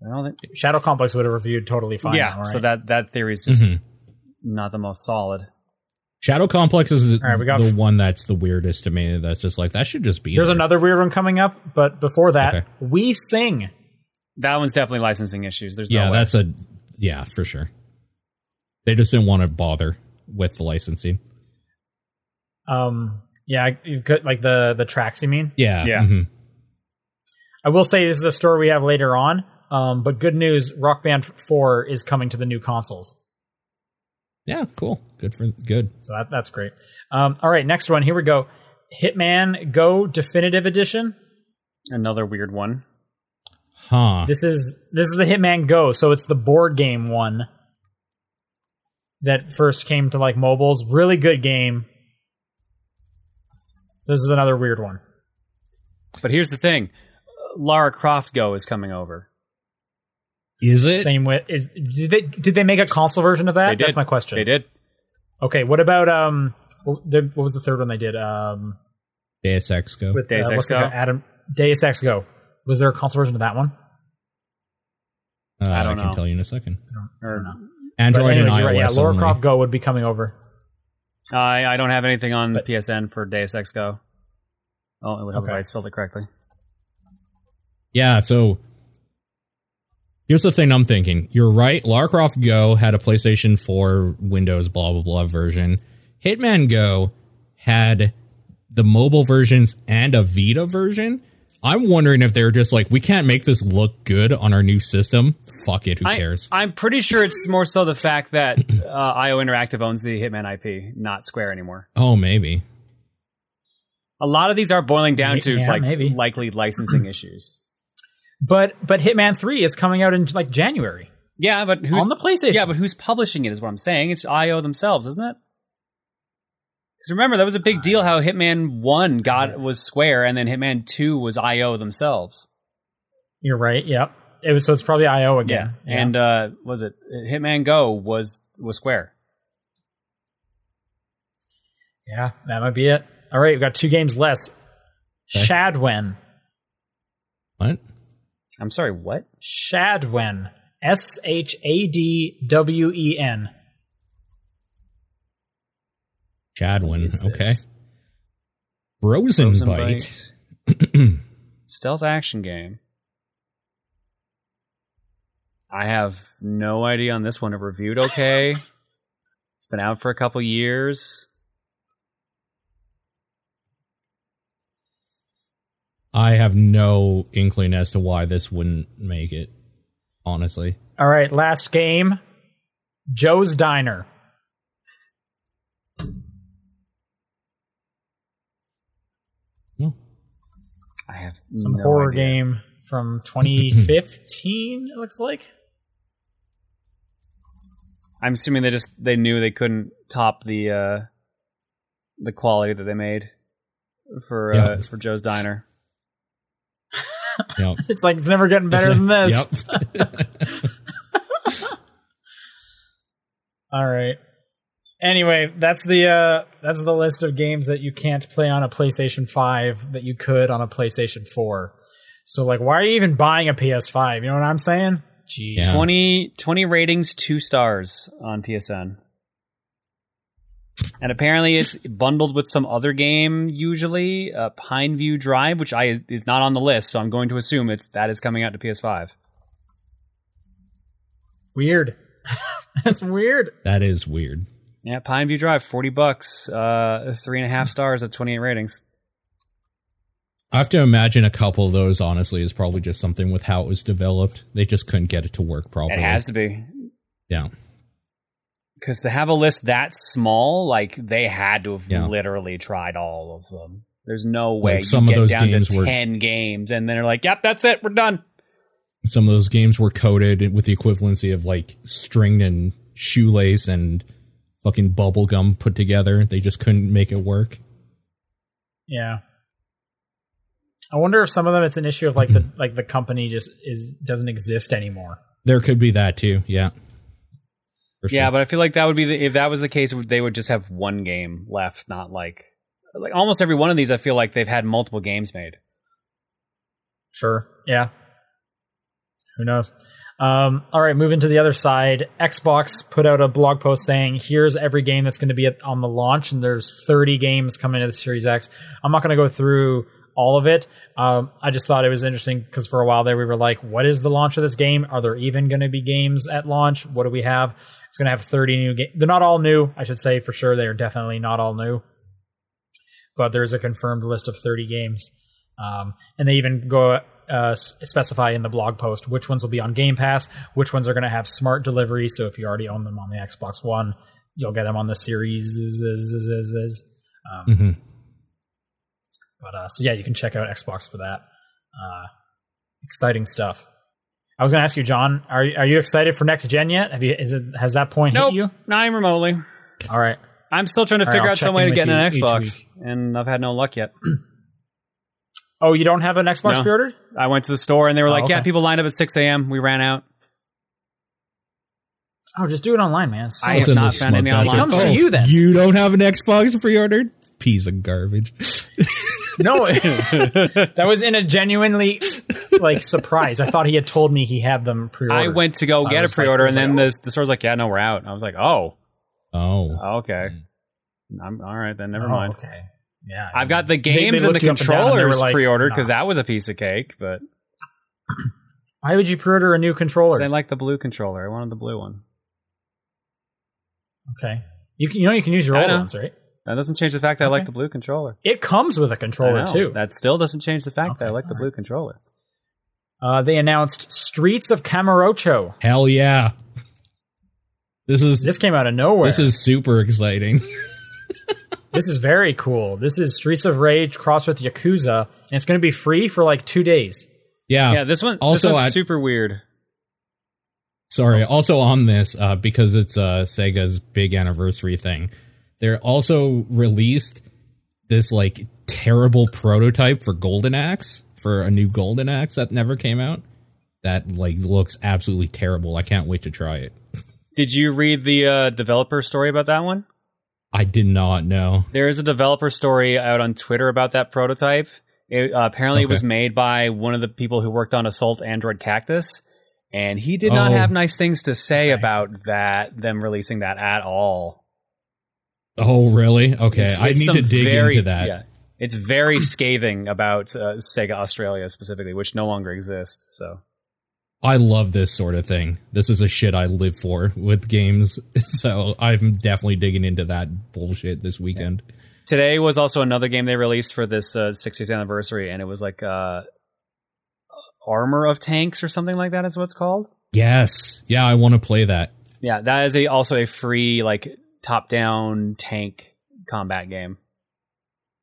I don't think. Shadow Complex would have reviewed totally fine. yeah, now, right? so that that theory is just Mhm. not the most solid. Shadow Complex is the, right, we got- the one that's the weirdest to me. That's just like that should just be. There's there. another weird one coming up, but before that, Okay. we sing. That one's definitely licensing issues. There's Yeah, no way. that's a yeah for sure. They just didn't want to bother with the licensing. Um, Yeah, you could like the the tracks. You mean? Yeah. Yeah. mhm. I will say this is a story we have later on. Um, but good news, Rock Band Four is coming to the new consoles. Yeah. Cool. Good for good. So that, that's great. Um, all right, next one. Here we go. Hitman Go Definitive Edition. Another weird one. Huh. This is this is the Hitman Go, so it's the board game one that first came to like mobiles. Really good game. So this is another weird one. But here's the thing: Lara Croft Go is coming over. Is it? Same with is did they did they make a console version of that? They did. That's my question. They did. Okay, what about um what, was the third one they did? Um Deus Ex Go. with Deus uh, Ex Go? Adam Deus Ex Go. Was there a console version of that one? Uh, I I, don't can know. tell you in a second. Or, Android anyways, and you're iOS right. Yeah, Lara only. Croft Go would be coming over. I I don't have anything on But- PSN for Deus Ex Go. Oh, it would have Okay. if I spelled it correctly. Yeah, so here's the thing I'm thinking. You're right. Lara Croft Go had a PlayStation 4 Windows blah blah blah version. Hitman Go had the mobile versions and a Vita version. I'm wondering if they're just like, we can't make this look good on our new system. Fuck it, who I, cares? I'm pretty sure it's more so the fact that uh, IO Interactive owns the Hitman IP, not Square anymore. oh, maybe. A lot of these are boiling down to Yeah, like maybe. likely licensing issues. But but Hitman Three is coming out in like January Yeah, but who's on the PlayStation. yeah, but who's publishing it is what I'm saying. It's IO themselves, isn't it? Because remember that was a big deal how Hitman One got was Square, and then Hitman Two was IO themselves. You're right. Yep. It was so it's probably IO Yeah, again. and uh, was it Hitman Go was was Square? yeah, that might be it. All right, we've got two games less. Okay. Shadwen. What? I'm sorry, what? Shadwen. S H A D W E N. Chadwin. Okay. this? Frozen, Frozenbyte. Bite. Stealth action game. I have no idea on this one. It reviewed okay. it's been out for a couple years. I have no inkling as to why this wouldn't make it, honestly. All right, last game. Joe's Diner. Have Some no horror idea. game from 2015, it looks like. I'm assuming they just they knew they couldn't top the uh the quality that they made for uh, Yeah. for Joe's Diner. Yep. It's like it's never getting better than this. Yep. All right. Anyway, that's the uh that's the list of games that you can't play on a PlayStation 5 that you could on a PlayStation 4. So like why are you even buying a PS5? You know what I'm saying? Jeez. Yeah. 20, 20 ratings, two stars on PSN. And apparently it's bundled with some other game, usually uh, Pineview Drive, which I is not on the list, so I'm going to assume it's that is coming out to PS5. Weird. that's weird. that is weird. Yeah, Pineview Drive, forty bucks, uh, three and a half stars at twenty eight ratings. I have to imagine a couple of those, honestly, is probably just something with how it was developed. They just couldn't get it to work properly. It has to be Yeah. because to have a list that small, like they had to have Yeah. literally tried all of them. There's no way Like, some you of get those down games to were- ten games and then they're like, "Yep, that's it, we're done." Some of those games were coded with the equivalency of like string and shoelace and fucking bubble gum put together. They just couldn't make it work. Yeah. I wonder if some of them it's an issue of like the like the company just is doesn't exist anymore. There could be that too. Yeah. For Yeah, sure. but I feel like that would be the, if that was the case, they would just have one game left, not like like almost every one of these. I feel like they've had multiple games made. Sure. Yeah. Who knows? Um, all right, moving to the other side. Xbox put out a blog post saying, "Here's every game that's going to be on the launch, and there's 30 games coming to the Series X." I'm not going to go through all of it. Um, I just thought it was interesting because for a while there we were like, "What is the launch of this game? Are there even going to be games at launch? What do we have?" It's going to have 30 new games. They're not all new, I should say for sure. They are definitely not all new. but there's a confirmed list of 30 games. Um, and they even go uh, specify in the blog post which ones will be on Game Pass, which ones are going to have smart delivery. So if you already own them on the Xbox One, you'll get them on the Series. Um, mm-hmm. But uh, so yeah, you can check out Xbox for that. Uh, exciting stuff. I was going to ask you, John, are are you excited for next gen yet? Have you? Is it has that point Nope, hit you? No, not even remotely. All right. I'm still trying to All right, figure I'll out some way to with get an Xbox, and I've had no luck yet. Oh, you don't have an Xbox No. pre-ordered? I went to the store and they were Oh, like, "Yeah, people lined up at 6 a.m. We ran out." Oh, just do it online, man. So I much have not this found any smug online. bastard. Comes to you then. You don't have an Xbox pre-ordered? Piece of garbage. No, that was in a genuinely like surprise. I thought he had told me he had them pre-ordered. I went to go So get a pre-order, I was and then like, the, oh. the store's like, "Yeah, no, we're out." And I was like, "Oh, Oh. okay, I'm all right then. Never oh, mind." Okay. Yeah. I've got the They- they games and the looked you up and and controllers like, pre-ordered because nah. that was a piece of cake. But Why would you pre-order a new controller? I like the blue controller. I wanted the blue one. okay. You can, you know you can use your I old know. ones, right? That doesn't change the fact that I like the blue controller. It comes with a controller too. That still doesn't change the fact that I Okay, like the all blue controller. Uh, they announced Streets of Kamurocho. Hell yeah. This is This came out of nowhere. this is super exciting. this is very cool. This is Streets of Rage crossed with Yakuza, and it's going to be free for like two days. Yeah. Yeah, this one Also, this one's I- super weird. Sorry. Also on this, uh, because it's uh, Sega's big anniversary thing, they're also released this like terrible prototype for Golden Axe for a new Golden Axe that never came out. That like looks absolutely terrible. I can't wait to try it. Did you read the uh, developer story about that one? I did not know. There is a developer story out on Twitter about that prototype. It, uh, apparently, it was made by one of the people who worked on Assault Android Cactus, and he did not Oh. have nice things to say about that. Them releasing that at all. Oh, really? Okay, It's- I it's need to dig very- into that. Yeah, it's very scathing about uh, Sega Australia specifically, which no longer exists. So I love this sort of thing. This is a shit I live for with games. So I'm definitely digging into that bullshit this weekend. today was also another game they released for this uh, 60th anniversary, and it was like uh, Armor of Tanks or something like that is what it's called. Yes. Yeah, I want to play that. Yeah, that is a also a free like top-down tank combat game.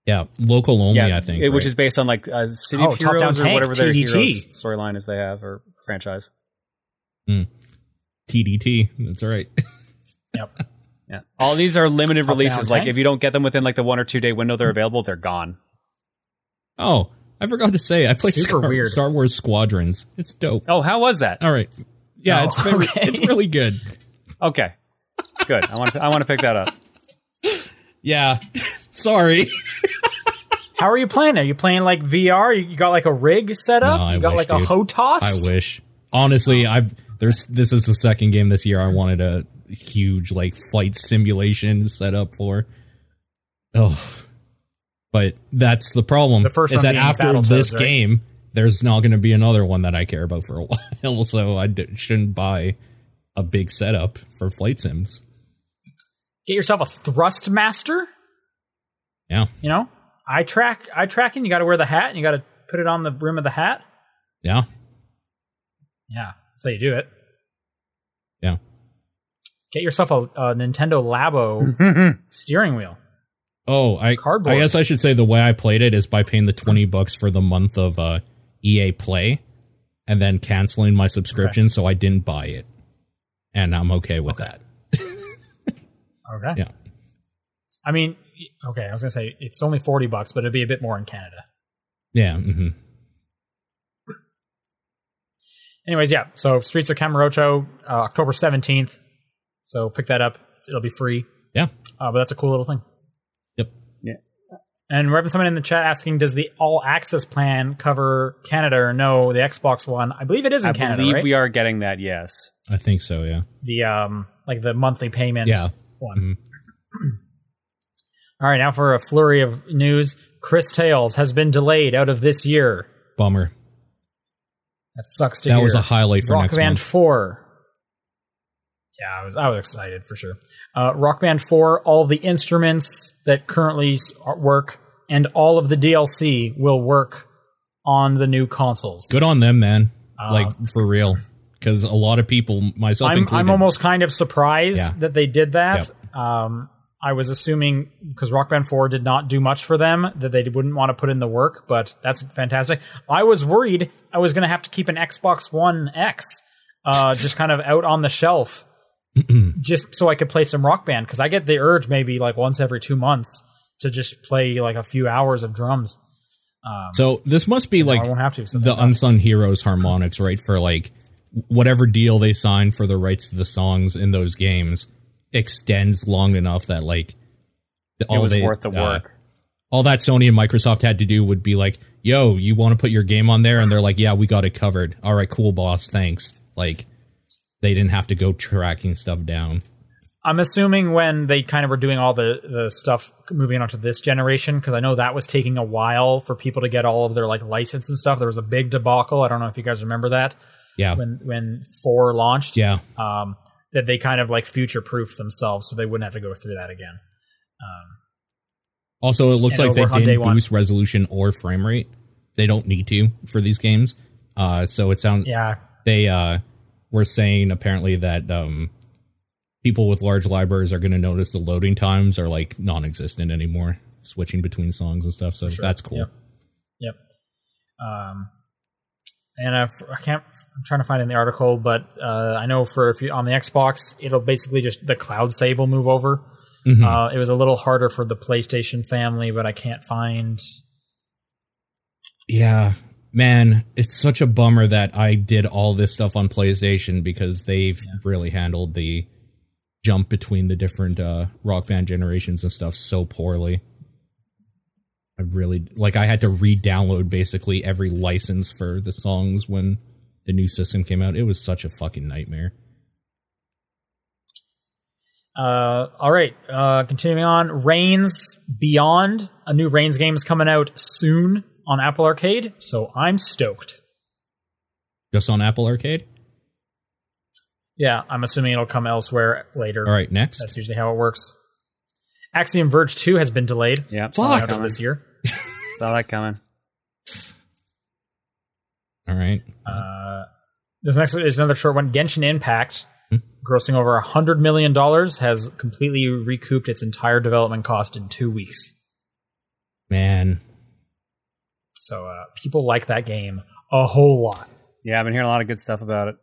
Yeah, local only, yeah, I think. it- which is based on like uh, City Oh, of top-down Heroes or tank, whatever their heroes storyline is they have or franchise. Mm. TDT. That's right. Yep. Yeah, all these are limited releases. Like tank? if you don't get them within like the one or two day window they're available, they're gone. oh, I forgot to say, I played Super Star, weird. Star Wars Squadrons. It's dope. Oh, how was that? All right. Yeah, Oh, it's very, okay. it's really good. Okay, good. I want to I want to pick that up. Yeah. Sorry. How are you playing? Are you playing like VR? You got like a rig set up? No, you got wish, like dude. a HOTAS? I wish. Honestly, I've there's this is the second game this year I wanted a huge like flight simulation set up for. Oh. But that's the problem. The first is that after this right? game, there's not going to be another one that I care about for a while. So I d- shouldn't buy a big setup for flight sims. Get yourself a Thrustmaster. Yeah, You know, eye track, eye tracking. You got to wear the hat, and you got to put it on the rim of the hat. yeah, Yeah, that's how you do it. yeah. Get yourself a, a Nintendo Labo steering wheel. Oh, I Cardboard. I guess I should say the way I played it is by paying the twenty bucks for the month of uh, EA Play, and then canceling my subscription, so I didn't buy it, and I'm okay with that. Okay. Yeah. I mean, okay. I was gonna say it's only forty bucks, but it'd be a bit more in Canada. Yeah. hmm Anyways, yeah. So Streets of Kamurocho, uh, October seventeenth. So pick that up. It'll be free. Yeah. Uh, but that's a cool little thing. Yep. Yeah. And we're having someone in the chat asking, does the all access plan cover Canada or no? The Xbox One, I believe it is in I Canada, believe right? we are getting that. Yes. I think so. Yeah. the um, like the monthly payment. Yeah. One. All right, now for a flurry of news. Cris Tales has been delayed out of this year. Bummer. That sucks to That hear. That was a highlight for Rock next Band month. Four. Yeah, I was I was excited for sure. Uh, Rock Band Four, all the instruments that currently work and all of the DLC will work on the new consoles. Good on them, man. like for real, because a lot of people, myself I'm included, I'm almost kind of surprised Yeah. that they did that. Um, I was assuming because Rock Band 4 did not do much for them that they wouldn't want to put in the work, but that's fantastic. I was worried I was going to have to keep an Xbox One X uh, just kind of out on the shelf just so I could play some Rock Band because I get the urge maybe like once every two months to just play like a few hours of drums. So this must be like I won't have to. So the unsung heroes Harmonix, right? For like whatever deal they sign for the rights to the songs in those games extends long enough that like It all was they- worth the uh, work. all that Sony and Microsoft had to do would be like, "Yo, you want to put your game on there?" And they're like, "Yeah, we got it covered." All right, cool, boss. Thanks. Like they didn't have to go tracking stuff down. I'm assuming when they kind of were doing all the, the stuff moving on to this generation, because I know that was taking a while for people to get all of their like license and stuff. There was a big debacle. I don't know if you guys remember that Yeah, when when four launched. yeah. Um, that they kind of like future proofed themselves so they wouldn't have to go through that again. Also, it looks like they it'll work on day didn't one. boost resolution or frame rate. They don't need to for these games. Uh, so it sounds Yeah. they uh, were saying apparently that um, people with large libraries are going to notice the loading times are like non-existent anymore, switching between songs and stuff. So that's cool. Yep. Yep. Um, and I, I can't. I'm trying to find in the article, but uh, I know for if you on the Xbox, it'll basically just the cloud save will move over. Mhm. Uh, it was a little harder for the PlayStation family, but I can't find. Yeah, man, it's such a bummer that I did all this stuff on PlayStation because they've really handled the jump between the different uh, rock band generations and stuff so poorly. I really like I had to re-download basically every license for the songs when the new system came out. It was such a fucking nightmare. Uh, all right, uh, continuing on. Reigns Beyond, a new Reigns game is coming out soon on Apple Arcade, so I'm stoked. Just on Apple Arcade. Yeah, I'm assuming it'll come elsewhere later. All right, next. That's usually how it works. Axiom Verge 2 has been delayed. Yep. Saw Saw that that out this year. Saw that coming. All right. Uh, this next one is another short one. Genshin Impact, Hmm. grossing over a $100 million, has completely recouped its entire development cost in two weeks. Man, So uh, people like that game a whole lot. Yeah, I've been hearing a lot of good stuff about it.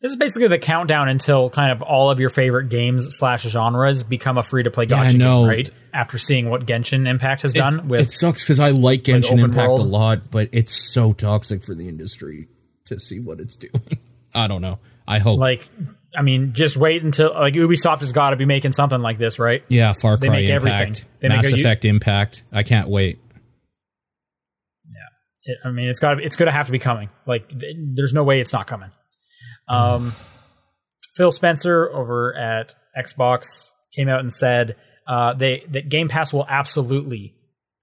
This is basically the countdown until kind of all of your favorite games slash genres become a free to play Yeah, I know. game, right? After seeing what Genshin Impact has done with it sucks because I like Genshin Impact world. a lot, but it's so toxic for the industry to see what it's doing. I don't know. I hope. like I mean, just wait until like Ubisoft has got to be making something like this, right? yeah, Far Cry make Impact, everything. They make Mass Effect Impact. I can't wait. It, I mean, it's got it's going to have to be coming. Like, th- there's no way it's not coming. Um, Phil Spencer over at Xbox came out and said uh, they that Game Pass will absolutely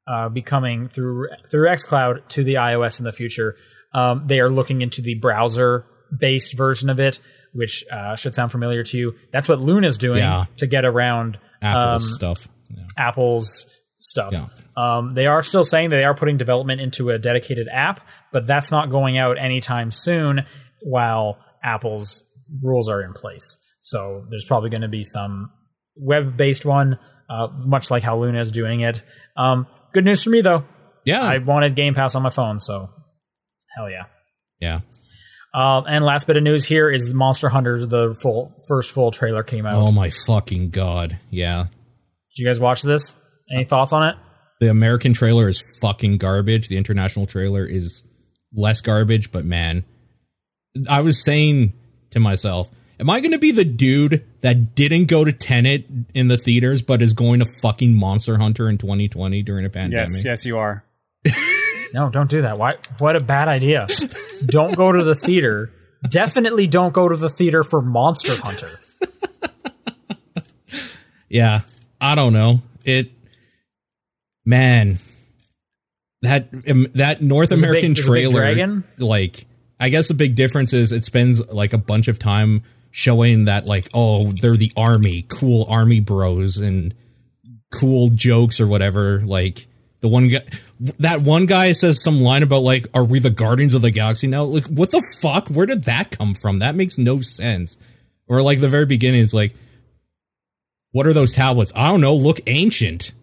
uh, be coming through through XCloud to the iOS in the future. Um, they are looking into the browser based version of it, which uh, should sound familiar to you. That's what Luna's doing Yeah. to get around Apple um, stuff. Yeah. Apple's stuff. Yeah. Um, they are still saying they are putting development into a dedicated app, but that's not going out anytime soon while Apple's rules are in place. So there's probably going to be some web based one, uh, much like how Luna is doing it. Um, good news for me, though. Yeah. I wanted Game Pass on my phone, so hell yeah. yeah. Um, and last bit of news here is Monster Hunter. The full first full trailer came out. Oh my fucking god. Yeah. Did you guys watch this? Any thoughts on it? The American trailer is fucking garbage. The international trailer is less garbage, but man, I was saying to myself, am I going to be the dude that didn't go to Tenet in the theaters but is going to fucking Monster Hunter in 2020 during a pandemic? Yes, yes, you are. No, don't do that. Why? What a bad idea. don't go to the theater. Definitely don't go to the theater for Monster Hunter. Yeah, I don't know. It, man, that um, that North There's American big trailer, dragon? like, I guess the big difference is it spends like a bunch of time showing that, like, oh, they're the army, cool army bros, and cool jokes or whatever. Like the one guy, that one guy says some line about like, "Are we the Guardians of the Galaxy now?" Like, what the fuck? Where did that come from? That makes no sense. Or like the very beginning is like, "What are those tablets?" I don't know. Look ancient.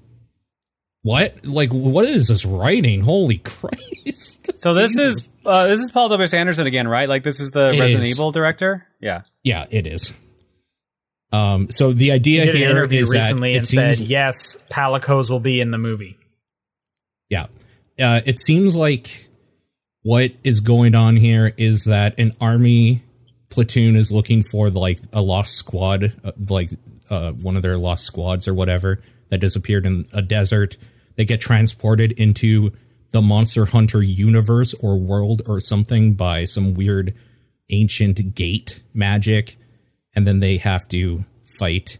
What? Like, what is this writing? Holy Christ! So this is uh, this is Paul W. S. Anderson again, right? Like this is the It Resident is. Evil director. Yeah. Yeah, it is. Um, so the idea He did an here interview is that recently it and seems, said, "Yes, Palicos will be in the movie." yeah, uh, it seems like what is going on here is that an army platoon is looking for like a lost squad, uh, like uh, one of their lost squads or whatever that disappeared in a desert. They get transported into the Monster Hunter universe or world or something by some weird ancient gate magic, and then they have to fight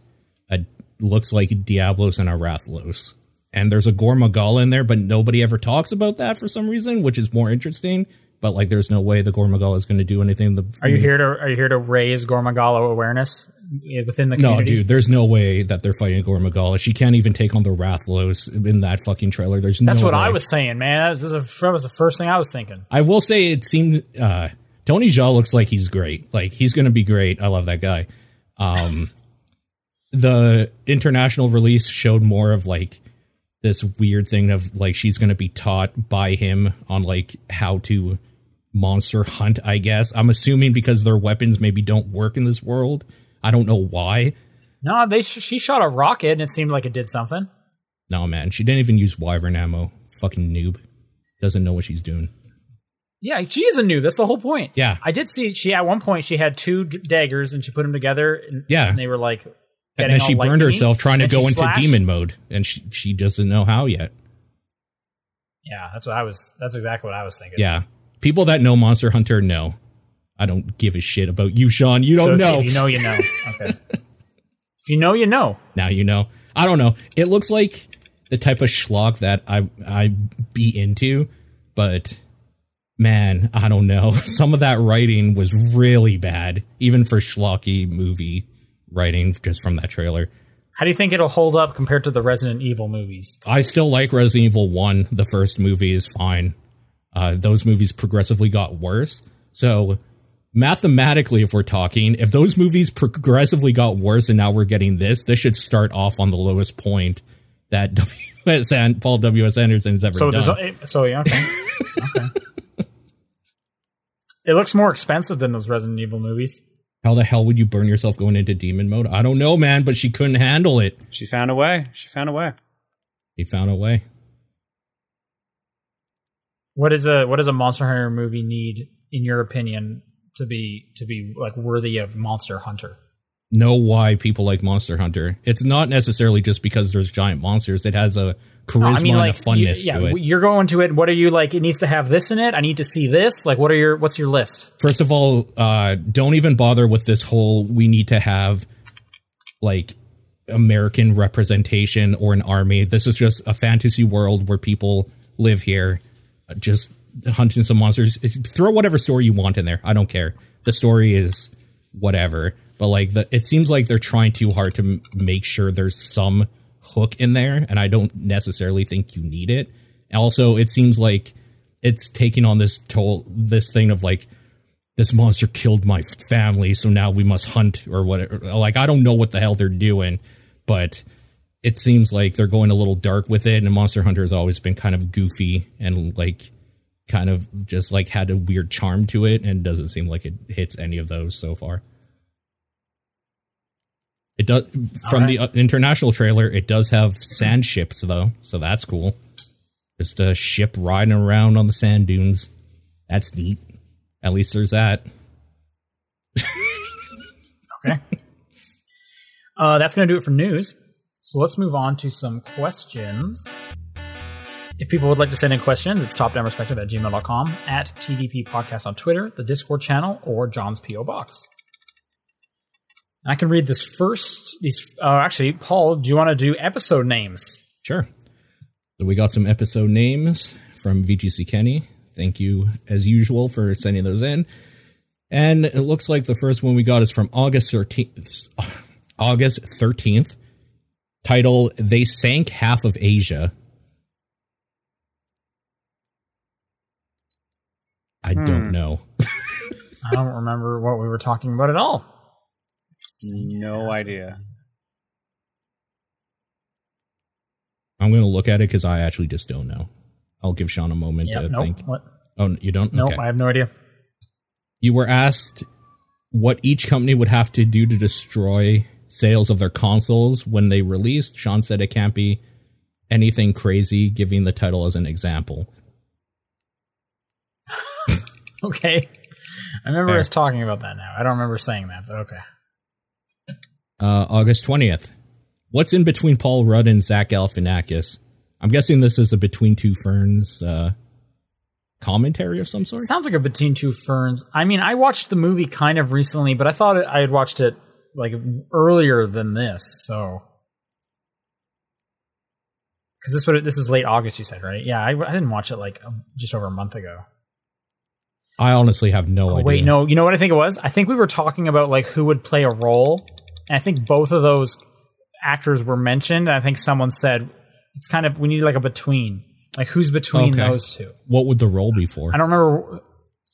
a looks like Diablos and a Rathalos. And there's a Gore Magala in there, but nobody ever talks about that for some reason, which is more interesting. But like, there's no way the Gore Magala is going to do anything. The, Are you here to Are you here to raise Gore Magala awareness within the No, dude, there's no way that they're fighting Gore Magala. She can't even take on the Rathalos in that fucking trailer. There's That's no what I was saying, man. That was, that was the first thing I was thinking. I will say it seemed uh Tony Jaa looks like he's great. Like he's going to be great. I love that guy. Um the international release showed more of like this weird thing of like she's going to be taught by him on like how to monster hunt, I guess. I'm assuming because their weapons maybe don't work in this world. I don't know why. No, they sh- she shot a rocket and it seemed like it did something. No, man. She didn't even use wyvern ammo. Fucking noob. Doesn't know what she's doing. Yeah, she is a noob. That's the whole point. Yeah. I did see she at one point she had two d- daggers and she put them together. And, Yeah. and they were like. And then she burned herself trying to go into slashed. demon mode, and she she doesn't know how yet. Yeah, that's what I was. That's exactly what I was thinking. Yeah, people that know Monster Hunter know. I don't give a shit about you, Sean. You don't if- know. If you know, you know. Okay. if you know, you know. now you know. I don't know. It looks like the type of schlock that I I be into, but man, I don't know. Some of that writing was really bad, even for schlocky movie writing, just from that trailer. How do you think it'll hold up compared to the Resident Evil movies? I still like Resident Evil 1. The first movie is fine. Uh, those movies progressively got worse. So, mathematically, if we're talking, if those movies progressively got worse and now we're getting this, this should start off on the lowest point that W.S. An- Paul W.S. Anderson has ever So done. a, so yeah, okay. okay. It looks more expensive than those Resident Evil movies. How the hell would you burn yourself going into demon mode? I don't know, man, but she couldn't handle it. She found a way. She found a way. He found a way. What is a what does a Monster Hunter movie need, in your opinion, to be to be like worthy of Monster Hunter? know why people like Monster Hunter. It's not necessarily just because there's giant monsters. It has a charisma I mean, and a funness you, yeah, to it. you're going to it. What are you like? It needs to have this in it. I need to see this. Like, what are your what's your list? First of all, uh, don't even bother with this whole we need to have like American representation or an army. This is just a fantasy world where people live here, just hunting some monsters. Throw whatever story you want in there. I don't care. The story is whatever. But like the, it seems like they're trying too hard to m- make sure there's some hook in there, and I don't necessarily think you need it. Also, it seems like it's taking on this toll, this thing of like this monster killed my family, so now we must hunt or whatever. Like I don't know what the hell they're doing, but it seems like they're going a little dark with it. And Monster Hunter has always been kind of goofy and like kind of just like had a weird charm to it, and doesn't seem like it hits any of those so far. It does from right. the uh, international trailer. It does have sand ships though, so that's cool. Just a ship riding around on the sand dunes. That's neat. At least there's that. Okay. uh, that's going to do it for news. So let's move on to some questions. If people would like to send in questions, it's topdownperspective at gmail.com, at TDP Podcast on Twitter, the Discord channel, or John's P.O. Box. I can read this first. These, uh, actually, Paul, do you want to do episode names? Sure. So we got some episode names from VGC Kenny. Thank you, as usual, for sending those in. And it looks like the first one we got is from August 13th. August 13th. Title They Sank Half of Asia. I Hmm. don't know. I don't remember what we were talking about at all. No idea. I'm going to look at it because I actually just don't know. I'll give Sean a moment Yeah, to nope. think. What? Oh, you don't? Nope, Okay. I have no idea. You were asked what each company would have to do to destroy sales of their consoles when they released. Sean said it can't be anything crazy, giving the title as an example. Okay. I remember Fair. us talking about that now. I don't remember saying that, but okay. Uh, August 20th. What's in between Paul Rudd and Zach Galifianakis? I'm guessing this is a Between Two Ferns uh, commentary of some sort. It sounds like a Between Two Ferns. I mean, I watched the movie kind of recently, but I thought I had watched it like earlier than this, so. Because this would this was late August, you said, right? Yeah, I, I didn't watch it like um, just over a month ago. I honestly have no Oh, idea. wait, no. You know what I think it was? I think we were talking about like who would play a role, and I think both of those actors were mentioned. And I think someone said it's kind of we need like a between, like who's between Okay. those two. What would the role be for? I don't remember.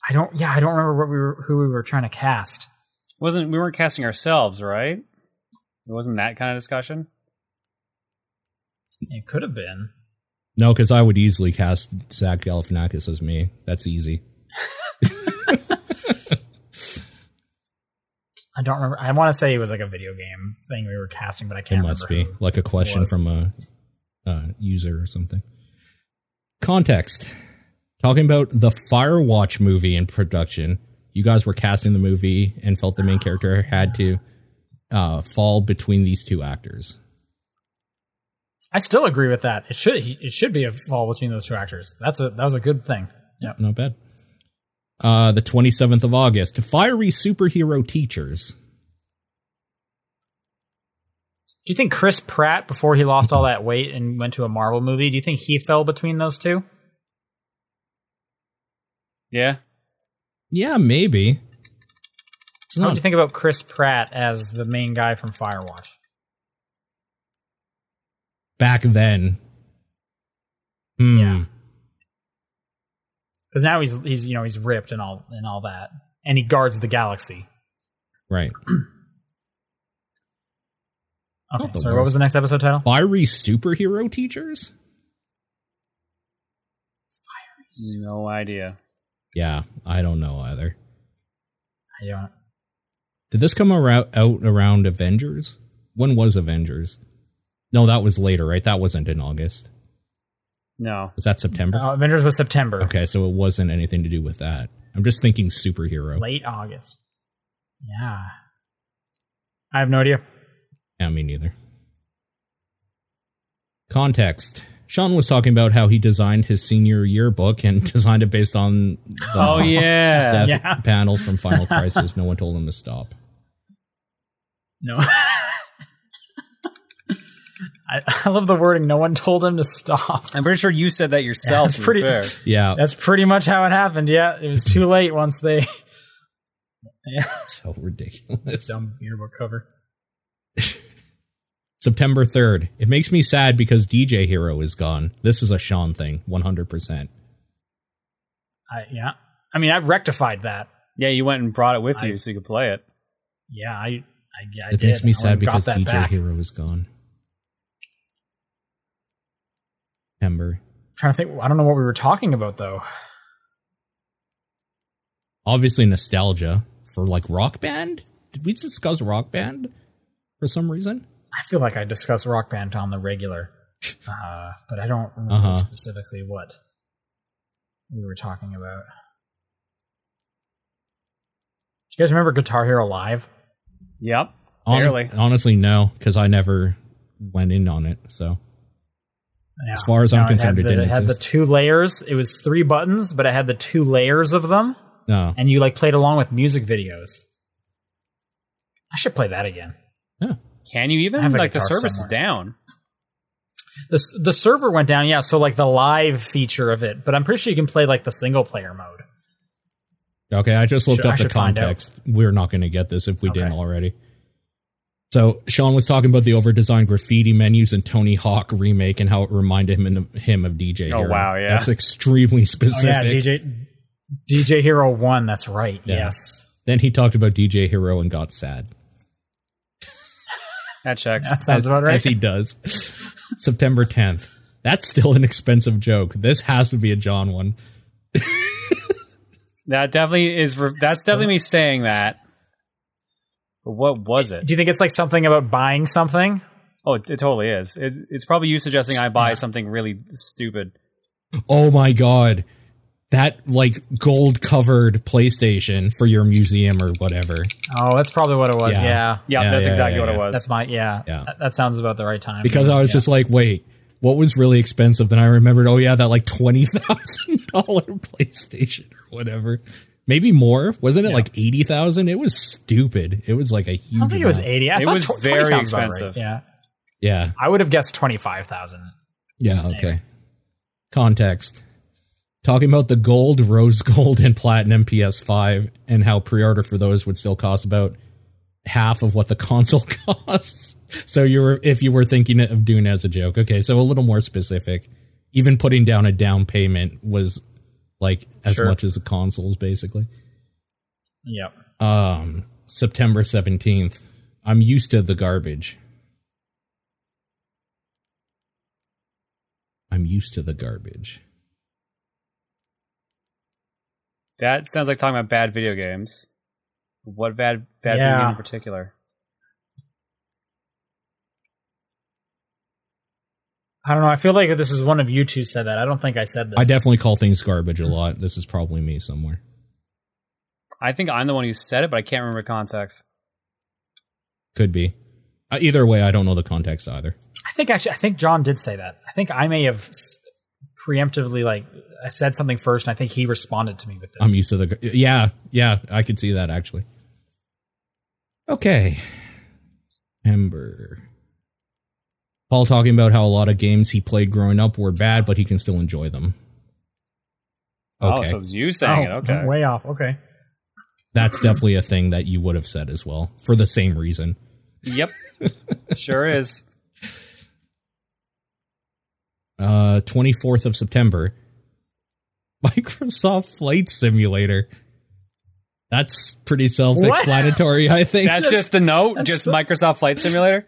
I don't. Yeah, I don't remember what we were who we were trying to cast. Wasn't we weren't casting ourselves, right? It wasn't that kind of discussion. It could have been. No, because I would easily cast Zach Galifianakis as me. That's easy. I don't remember. I want to say it was like a video game thing we were casting, but I can't It must be like a question from a uh, user or something. Context: Talking about the Firewatch movie in production. You guys were casting the movie and felt the main character had to uh, fall between these two actors. I still agree with that. It should. It should be a fall between those two actors. That's a. That was a good thing. Yep. Not bad. Uh, the 27th of August. Fiery superhero teachers. Do you think Chris Pratt, before he lost all that weight and went to a Marvel movie, do you think he fell between those two? Yeah. Yeah, maybe. It's What not do you think about Chris Pratt as the main guy from Firewatch? back then. Hmm. Yeah. Because now he's he's you know he's ripped and all and all that, and he guards the galaxy. Right. Okay, Not the sorry. What was the next episode title? Fiery superhero teachers? No idea. Yeah, I don't know either. I don't. Did this come around, out around Avengers? When was Avengers? No, that was later, right? That wasn't in August. No. Was that September? Uh, Avengers was September, Okay, so it wasn't anything to do with that. I'm just thinking superhero. late August. Yeah, I have no idea. Yeah, me neither. Context. Sean was talking about how he designed his senior yearbook and designed it based on the Oh yeah. death Yeah. panel from Final Crisis. No one told him to stop. No. I, I love the wording. No one told him to stop. I'm pretty sure you said that yourself. that's pretty- fair. Yeah, That's pretty much how it happened. Yeah, it was too late once they. Yeah, so ridiculous. dumb yearbook cover. September 3rd. It makes me sad because DJ Hero is gone. This is a Sean thing, 100%. I, yeah, I mean, I've rectified that. Yeah, you went and brought it with I- you so you could play it. Yeah, I, I, yeah, I It did. makes me I sad because DJ back. Hero is gone. September. trying to think. I don't know what we were talking about though. Obviously, nostalgia for like rock band. Did we discuss rock band for some reason? I feel like I discuss rock band on the regular, uh, but I don't remember Uh-huh. specifically what we were talking about. Do you guys remember Guitar Hero Live? Yep. Hon- Barely. honestly, no, because I never went in on it. So Yeah. As far as I'm concerned, it, it had, the, didn't it had the two layers. It was three buttons, but it had the two layers of them, no, and you like played along with music videos. I should play that again. yeah. Can you even? Have Like the guitar service is down. The the server went down, yeah. So like the live feature of it, but I'm pretty sure you can play like the single player mode. Okay, I just looked Should- I up the should find out. context. We're not going to get this if we Okay. didn't already. So Sean was talking about the over-designed graffiti menus and Tony Hawk remake and how it reminded him of, him of DJ. Oh, Hero. wow, yeah. that's extremely Oh, specific. yeah, DJ DJ Hero One. That's right. Yeah. Yes, Then he talked about DJ Hero and got sad. That checks. that sounds as, about right. as he does. September 10th. That's still an expensive joke. This has to be a John one. That definitely is. re- That's definitely me saying that. But what was it? Do you think it's like something about buying something? Oh, it, it totally is. It, it's probably you suggesting I buy something really stupid. Oh my god. That like gold covered PlayStation for your museum or whatever. Oh, that's probably what it was. Yeah. Yeah, Yeah, Yeah, that's yeah, exactly yeah, what it was. that's my yeah. Yeah. That, that sounds about the right time. Because I was Yeah. just like, wait, what was really expensive? Then I remembered, oh yeah, that like twenty thousand dollar PlayStation or whatever. Maybe more. Wasn't it like eighty thousand? It was stupid. It was like a huge I don't think it was eighty. I It was tw- very sounds about right. expensive. Yeah, Yeah. I would have guessed twenty five thousand. Yeah, okay. Context. Talking about the gold, rose gold, and platinum PS5 and how pre order for those would still cost about half of what the console costs. So you were if you were thinking of doing it as a joke. Okay, so a little more specific. Even putting down a down payment was like as Sure. much as the consoles basically. Yep. Um September 17th. I'm used to the garbage. I'm used to the garbage. That sounds like talking about bad video games. What bad bad video game in particular? I don't know. I feel like this is one of you two said that. I don't think I said this. I definitely call things garbage a lot. This is probably me somewhere. I think I'm the one who said it, but I can't remember context. Could be. Uh, either way, I don't know the context either. I think actually, I think John did say that. I think I may have s- preemptively like I said something first, and I think he responded to me with this. I'm used to the. Yeah, yeah, I could see that actually. Okay. Ember. Paul talking about how a lot of games he played growing up were bad, but he can still enjoy them. Okay. Oh, so it was you saying Oh, it. Okay. way off. Okay. That's definitely a thing that you would have said as well for the same reason. Yep. sure is. Uh, 24th of September, Microsoft Flight Simulator. That's pretty self-explanatory, I think. That's just the note. that's Just so- Microsoft Flight Simulator.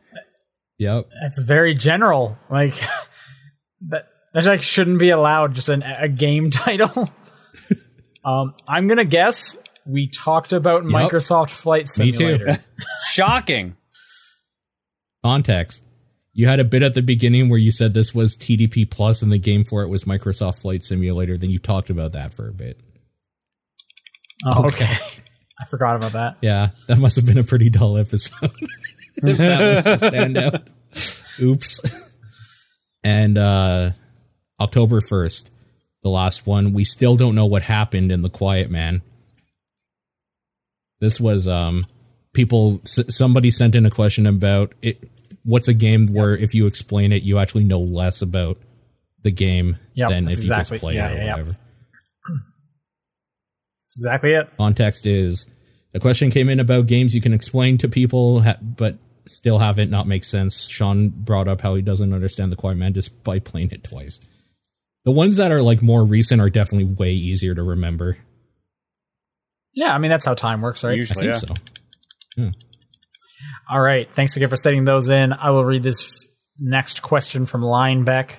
Yep. That's very general. Like that. That like shouldn't be allowed. Just an, a game title. um, I'm gonna guess we talked about Microsoft Flight Simulator. Me too. Simulator. Shocking. Context. You had a bit at the beginning where you said this was TDP Plus and the game for it was Microsoft Flight Simulator. Then you talked about that for a bit. Oh, okay. I forgot about that. Yeah, that must have been a pretty dull episode. that was the standout. Oops. And uh October 1st, the last one, we still don't know what happened in The Quiet Man. This was um people s- somebody sent in a question about it what's a game where if you explain it you actually know less about the game Yep, than if you just play yeah, it or yeah, whatever. That's exactly it. context is the question came in about games you can explain to people ha- but still have it not make sense sean brought up how he doesn't understand the quiet man just by playing it twice the ones that are like more recent are definitely way easier to remember Yeah, I mean that's how time works, right? i Usually, think yeah. so hmm. All right. Thanks again for setting those in. I will read this next question from Linebeck.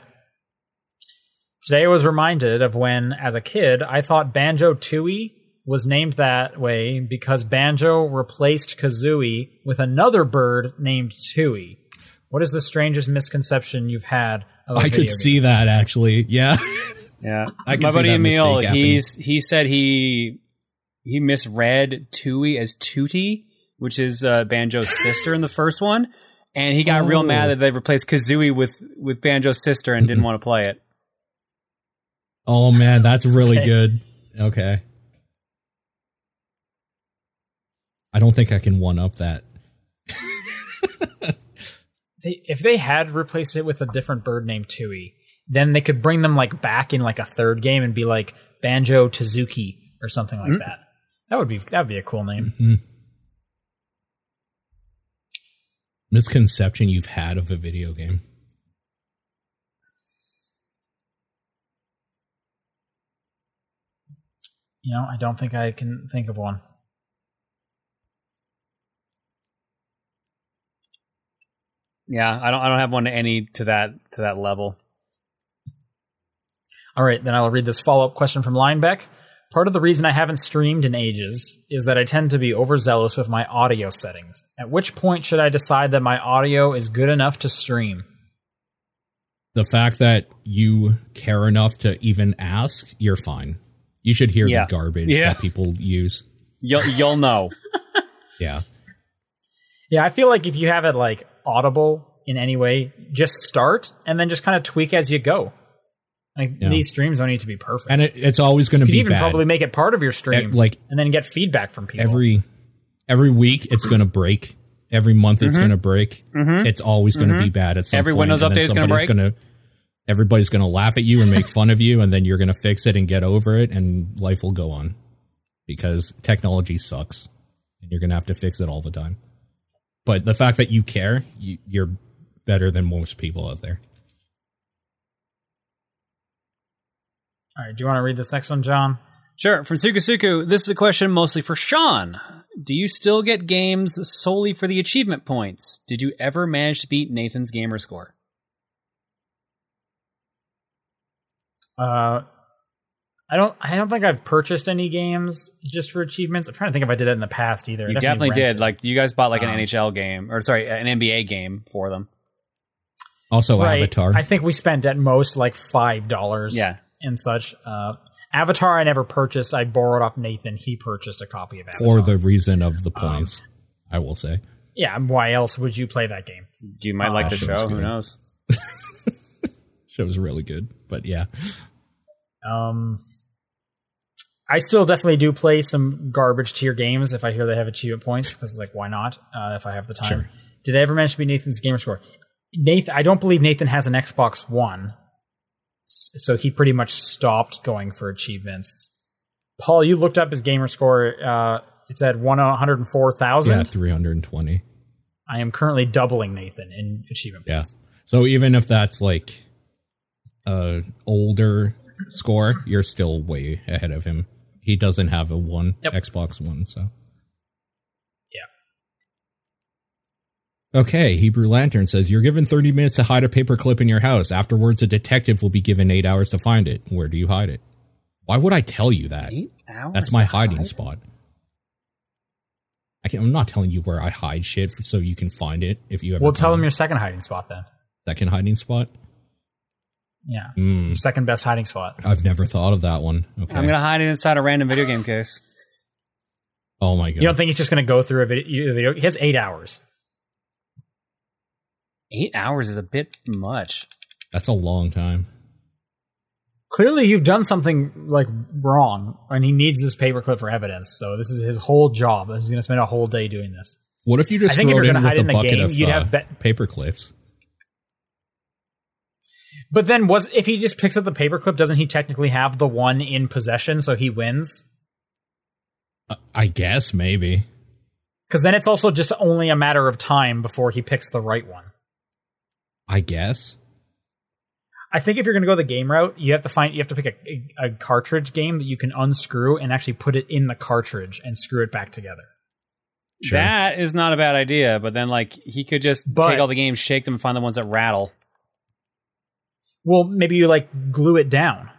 Today I was reminded of when, as a kid, I thought Banjo Tooie was named that way because Banjo replaced Kazooie with another bird named Tooie. What is the strangest misconception you've had of a i video could game? see that actually yeah Yeah, I can my see buddy Emil, he's he said he he misread Tooie as Tootie, which is uh, Banjo's sister in the first one, and he got real Oh. mad that they replaced Kazooie with with Banjo's sister and didn't want to play it. oh man that's really Okay. good okay i don't think i can one up that They, if they had replaced it with a different bird named Tooie, then they could bring them like back in like a third game and be like Banjo Tazuki or something like mm. that. That would be that would be a cool name. Mm-hmm. misconception you've had of a video game? You know, I don't think I can think of one. Yeah, I don't. I don't have one to any to that to that level. All right, then I'll read this follow up question from Linebeck. Part of the reason I haven't streamed in ages is that I tend to be overzealous with my audio settings. At which point should I decide that my audio is good enough to stream? The fact that you care enough to even ask, you're fine. You should hear Yeah. the garbage Yeah. that people use. You'll you'll know. Yeah. Yeah, I feel like if you have it like audible in any way, just start and then just kind of tweak as you go. Like Yeah. these streams don't need to be perfect. And it, it's always going to you be even bad. probably make it part of your stream, like- and then get feedback from people. every every week it's going to break. Every month it's mm-hmm. going to break. Mm-hmm. It's always going to be mm-hmm. bad at some Every point, Windows and update is gonna somebody's break. gonna- everybody's going to laugh at you and make fun of you, and then you're going to fix it and get over it, and life will go on because technology sucks, and you're going to have to fix it all the time. But the fact that you care, you, you're better than most people out there. All right, do you want to read this next one, John? Sure. From Sukasuku, this is a question mostly for Sean. Do you still get games solely for the achievement points? Did you ever manage to beat Nathan's gamer score? Uh, I don't. I don't think I've purchased any games just for achievements. I'm trying to think if I did that in the past either. I You definitely did. Like you guys bought like an Um, NHL game or sorry, an NBA game for them. Also, right. Avatar. I think we spent at most like five dollars. Yeah. and such. Uh, Avatar, I never purchased. I borrowed off Nathan. He purchased a copy of Avatar. for the reason of Um, the points, I will say. yeah. Why else would you play that game? You might like the show. Who knows? Show was really good, but yeah, Um, I still definitely do play some garbage tier games if I hear they have achievement points because, like, why not? Uh, if I have the time. Sure. Did I ever mention to be Nathan's gamer score? Nathan, I don't believe Nathan has an Xbox One, so he pretty much stopped going for achievements. Paul, you looked up his gamer score. Uh, it's at one hundred and four yeah, three hundred and twenty. I am currently doubling Nathan in achievement Yeah. points. So even if that's like a older score, you're still way ahead of him. He doesn't have a one Yep. Xbox One, so Yeah. Okay, Hebrew Lantern says you're given 30 minutes to hide a paperclip in your house. Afterwards, a detective will be given eight hours to find it. Where do you hide it? Why would I tell you that? Eight hours. That's my hiding hide? spot. I I'm not telling you where I hide shit so you can find it if you ever. Well, tell them your second hiding spot then. second hiding spot. Yeah, your second best hiding spot. I've never thought of that one. Okay. I'm gonna hide it inside a random video game case. oh my god. You don't think he's just going to go through a video, a video? He has eight hours. Eight hours is a bit much. That's a long time. Clearly, you've done something like wrong, and he needs this paperclip for evidence. So this is his whole job. He's going to spend a whole day doing this. What if you just I think throw if it you're in gonna with hide a in a bucket game, of you'd uh, have bet- paper clips? But then, was if he just picks up the paperclip, doesn't he technically have the one in possession? So he wins. Uh, I guess maybe. Because then it's also just only a matter of time before he picks the right one. I guess. I think if you're going to go the game route, you have to find you have to pick a, a, a cartridge game that you can unscrew and actually put it in the cartridge and screw it back together. Sure. That is not a bad idea. But then, like, he could just But- take all the games, shake them, and find the ones that rattle. Well, maybe you like glue it down.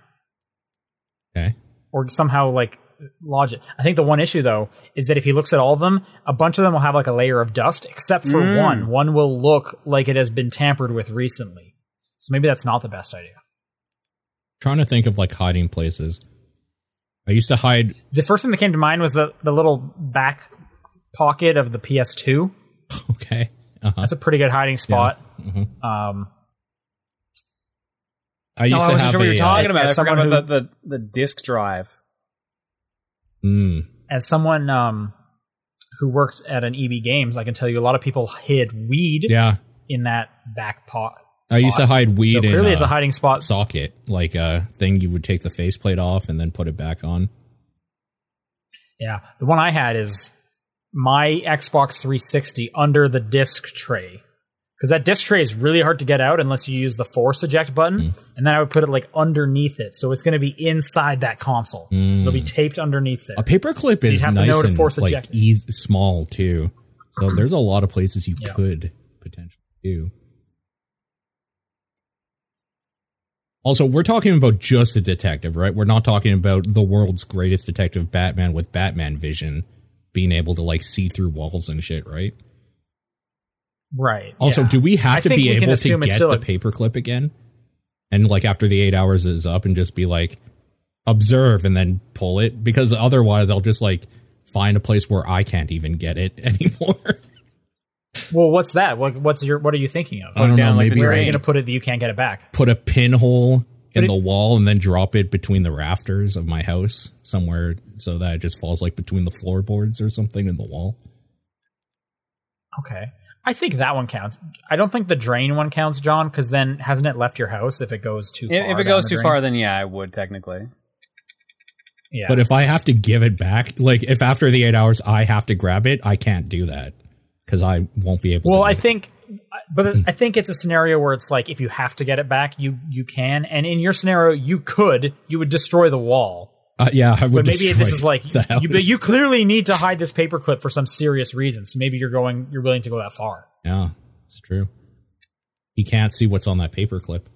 Okay. or somehow like lodge it. I think the one issue though is that if he looks at all of them, a bunch of them will have like a layer of dust, except for Mm. one. One will look like it has been tampered with recently. So maybe that's not the best idea. Trying to think of like hiding places. I used to hide. The first thing that came to mind was the the little back pocket of the PS2. Okay. Uh-huh. That's a pretty good hiding spot. Mhm. Um, I used No, I wasn't have sure what a, you were talking uh, about. I as forgot someone about the, the, the disc drive. Mm, as someone um, who worked at an EB Games, I can tell you a lot of people hid weed yeah. in that back pot. I used to hide weed So in clearly, it's uh, a hiding spot. socket, like a thing you would take the faceplate off and then put it back on. Yeah, the one I had is my Xbox 360 under the disc tray because that disc tray is really hard to get out unless you use the force eject button, Mm. and then I would put it like underneath it, so it's going to be inside that console. It'll be taped underneath there. Mm. A paperclip you'd is have nice and force like easy, small too. So there's a lot of places you Yeah. could potentially do. Also, we're talking about just a detective, right? We're not talking about the world's greatest detective, Batman, with Batman vision, being able to like see through walls and shit, right? Right. Also, yeah. do we I have to be able to get the a- paperclip again? And like after the eight hours is up, and just be like, observe, and then pull it, because otherwise, I'll just like find a place where I can't even get it anymore. Well, what's that? What, what's your? What are you thinking of? I don't know. down, like, Maybe Where are you going to put it that you can't get it back? put a pinhole in it- the wall and then drop it between the rafters of my house somewhere so that it just falls like between the floorboards or something in the wall. Okay. I think that one counts. I don't think the drain one counts, John, because then hasn't it left your house if it goes too far? If, if it goes too drain? far, then yeah, I would technically. yeah. But if I have to give it back, like if after the eight hours I have to grab it, I can't do that because I won't be able. well, to I do it. think, but Hmm. I think it's a scenario where it's like if you have to get it back, you you can, and in your scenario, you could, you would destroy the wall. Uh, yeah, I would. But maybe this is like the house. you, but you clearly need to hide this paperclip for some serious reason. So maybe you're going, you're willing to go that far. Yeah, it's true. He can't see what's on that paperclip.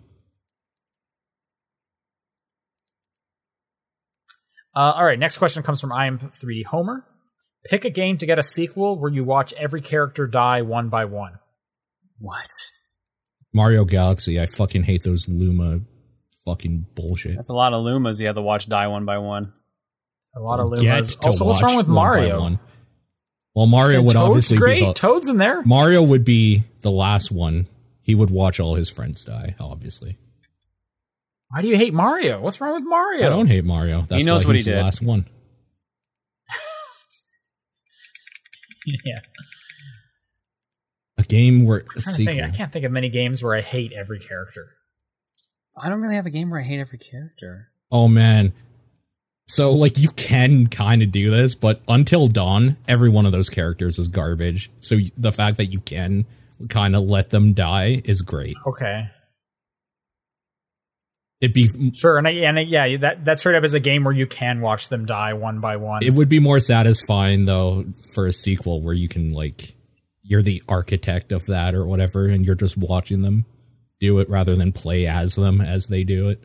Uh, all right, next question comes from I am 3D Homer. Pick a game to get a sequel where you watch every character die one by one. What? Mario Galaxy. I fucking hate those Luma fucking bullshit. That's a lot of Lumas you have to watch die one by one. A lot of Get Lumas. to Also, what's wrong with Mario? one. Well, Mario And would Toad's obviously great. be the, Toad's in there. Mario would be the last one. He would watch all his friends die. Obviously, Why do you hate Mario? What's wrong with Mario? I don't hate Mario. That's knows why what he he's the did. last one. yeah, A game where a I'm sequel. think. I can't think of many games where I hate every character. I don't really have a game where I hate every character. Oh man. So like you can kind of do this, but until dawn, every one of those characters is garbage. So the fact that you can kind of let them die is great. Okay, It'd be sure, and I, and I, yeah, that that straight up is a game where you can watch them die one by one. it would be more satisfying though for a sequel where you can like you're the architect of that or whatever and you're just watching them do it rather than play as them as they do it.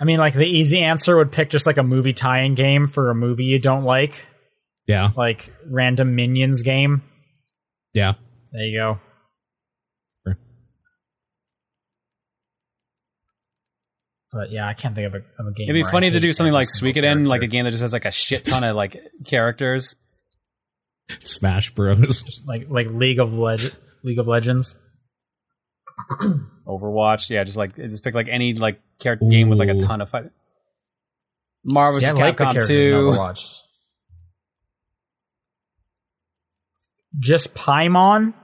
I mean, like the easy answer would pick just like a movie tie-in game for a movie you don't like, Yeah. like random minions game. Yeah. There you go. Sure. But yeah, I can't think of a, of a game. It'd be funny to do something every like single Suikoden, like a game that just has like a shit ton of like characters. Smash Bros. like like League of Leg- League of Legends. Overwatch, yeah, just like just pick like any like character game with like a ton of fight. Marvel See, I vs. like the Capcom 2. Overwatch. Just Paimon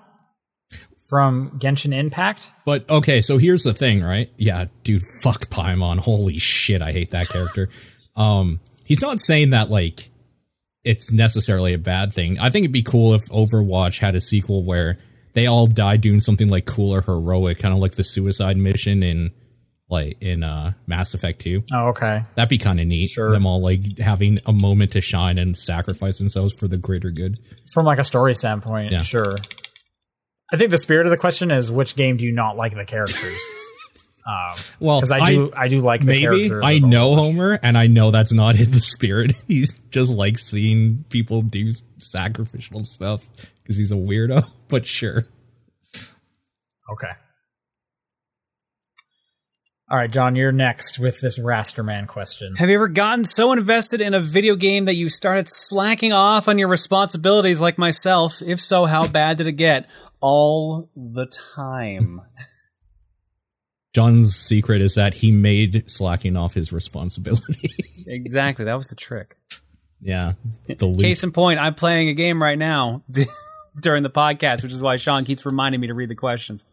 from Genshin Impact. But okay, so here's the thing, right? Yeah, dude, fuck Paimon. Holy shit, I hate that character. um, he's not saying that like it's necessarily a bad thing. I think it'd be cool if Overwatch had a sequel where they all died doing something like cool or heroic, kind of like the suicide mission in like in uh Mass Effect 2. Oh, okay. That'd be kind of neat. Sure. Them all like having a moment to shine and sacrifice themselves for the greater good. From like a story standpoint, Yeah. sure. I think the spirit of the question is which game do you not like the characters? um, Well, because I do, I, do like the maybe I of know Overwatch. Homer, and I know that's not in the spirit. He's just like seeing people do sacrificial stuff because he's a weirdo. But sure, Okay. All right, John, you're next with this Rasterman question. Have you ever gotten so invested in a video game that you started slacking off on your responsibilities like myself? If so, how bad did it get? All the time. John's secret is that he made slacking off his responsibility. exactly, that was the trick. yeah, the loop. Case in point, I'm playing a game right now during the podcast, which is why Sean keeps reminding me to read the questions.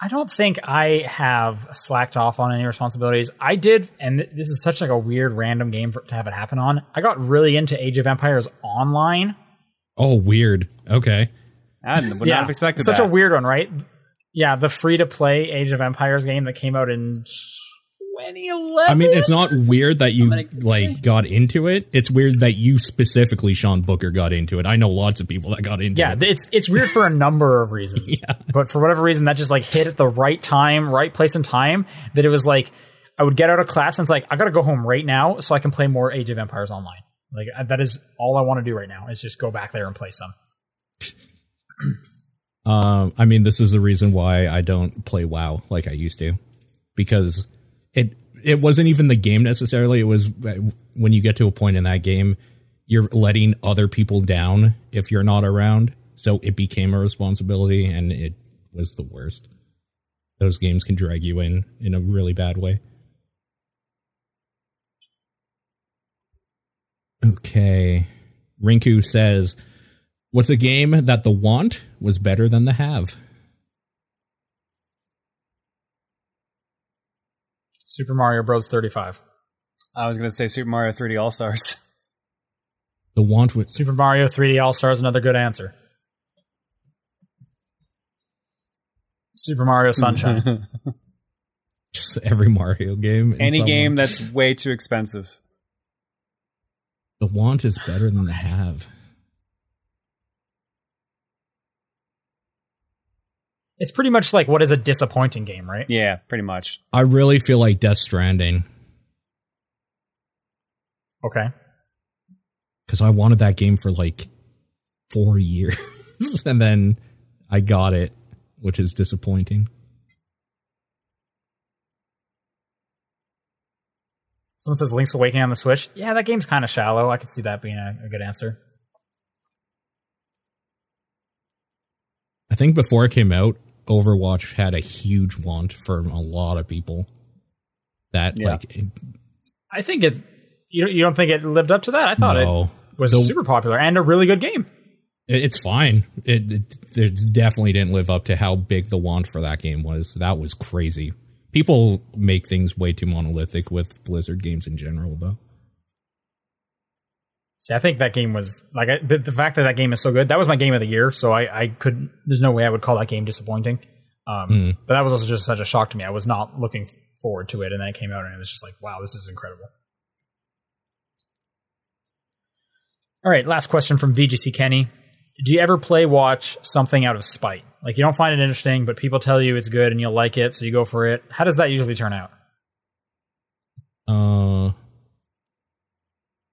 I don't think I have slacked off on any responsibilities. I did, and th- this is such like a weird random game for, to have it happen on. I got really into Age of Empires Online Oh, weird. Okay. I would not have expected such that. a weird one, right? Yeah, the free to play Age of Empires game that came out in 2011. I mean, it's not weird that you like say- got into it. It's weird that you specifically, Sean Booker, got into it. I know lots of people that got into Yeah, it. Yeah, it's it's weird for a number of reasons. yeah. But for whatever reason, that just like hit at the right time, right place and time. That it was like I would get out of class and it's like I got to go home right now so I can play more Age of Empires online. Like that is all I want to do right now is just go back there and play some. Um, I mean, this is the reason why I don't play WoW like I used to, because it it wasn't even the game necessarily. It was uh, when you get to a point in that game, you're letting other people down if you're not around. So it became a responsibility, and it was the worst. Those games can drag you in in a really bad way. Okay, Rinku says. What's a game that the want was better than the have? Super Mario Bros. 35. I was going to say Super Mario 3D All Stars. The want was Super Mario 3D All Stars another good answer. Super Mario Sunshine. just every Mario game. Any game way. that's way too expensive. the want is better than the have. It's pretty much like what is a disappointing game, right? Yeah, pretty much. I really feel like Death Stranding Okay. because I wanted that game for like four years, and then I got it, which is disappointing. Someone says Link's Awakening on the Switch. Yeah, that game's kind of shallow. I could see that being a, a good answer. I think before it came out, Overwatch had a huge want for a lot of people. That Yeah. like it, I think it. You don't- you don't think it lived up to that? I thought no, it was The- super popular and a really good game. It- It's fine. It, it, it definitely didn't live up to how big the want for that game was. That was crazy. People make things way too monolithic with Blizzard games in general, though. See, I think that game was like I, the, fact that that game is so good. That was my game of the year, so I, I could. There's no way I would call that game disappointing. Um, Mm. But that was also just such a shock to me. I was not looking forward to it, and then it came out, and it was just like, wow, this is incredible. All right, last question from VGC Kenny. Do you ever play watch something out of spite? Like you don't find it interesting, but people tell you it's good and you'll like it, so you go for it. How does that usually turn out? Uh,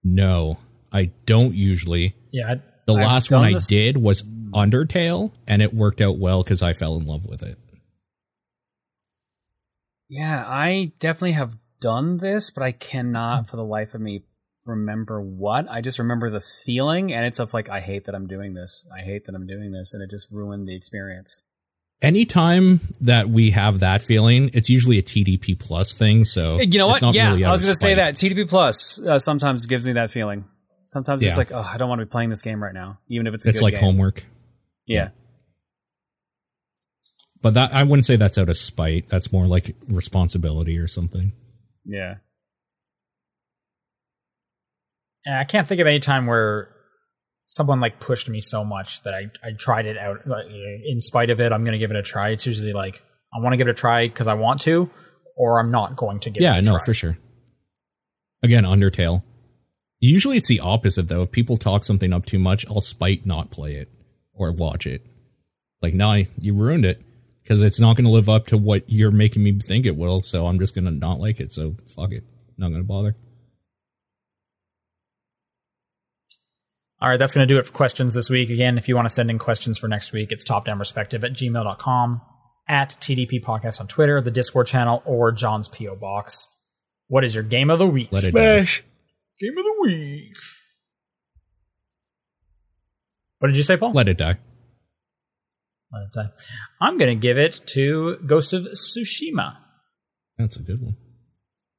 no, I don't usually. Yeah, I- The I've last one I did was Undertale, and it worked out well because I fell in love with it. Yeah, I definitely have done this, but I cannot for the life of me remember what. I just remember the feeling, and it's of like, I hate that I'm doing this. I hate that I'm doing this, and it just ruined the experience. Anytime that we have that feeling, it's usually a TDP plus thing. So You know what? Yeah, really I was going to say that TDP Plus uh, sometimes gives me that feeling. Sometimes it's like, oh, I don't want to be playing this game right now, even if it's a It's like game. homework. Yeah. But that I wouldn't say that's out of spite. That's more like responsibility or something. Yeah. And I can't think of any time where someone like pushed me so much that I, I tried it out. Like, in spite of it, I'm going to give it a try. It's usually like I want to give it a try because I want to, or I'm not going to give Yeah, it a no, try. for sure. Again, Undertale. Usually it's the opposite though. If people talk something up too much, I'll spite not play it or watch it. Like, nah, you ruined it because it's not going to live up to what you're making me think it will. So I'm just going to not like it. So fuck it. Not going to bother. All right, that's going to do it for questions this week. Again, if you want to send in questions for next week, it's topdownperspective at gmail.com, at TDP Podcast on Twitter, the Discord channel, or John's P.O. Box. What is your game of the week? Let it die. Game of the week. What did you say, Paul? Let it die. Let it die. I'm going to give it to Ghost of Tsushima, That's a good one.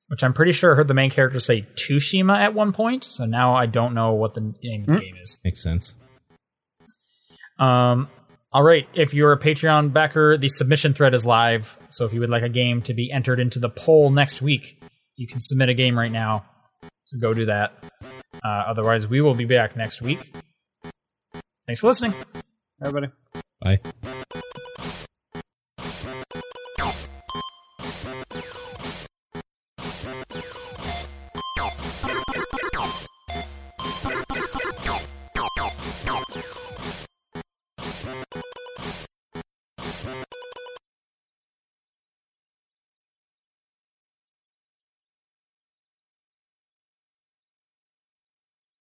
which I'm pretty sure I heard the main character say Tushima at one point. So now I don't know what the name of the game is. Makes sense. Um, all right. If you're a Patreon backer, the submission thread is live. So if you would like a game to be entered into the poll next week, you can submit a game right now. So go do that. Uh, otherwise, we will be back next week. Thanks for listening. Everybody. Bye.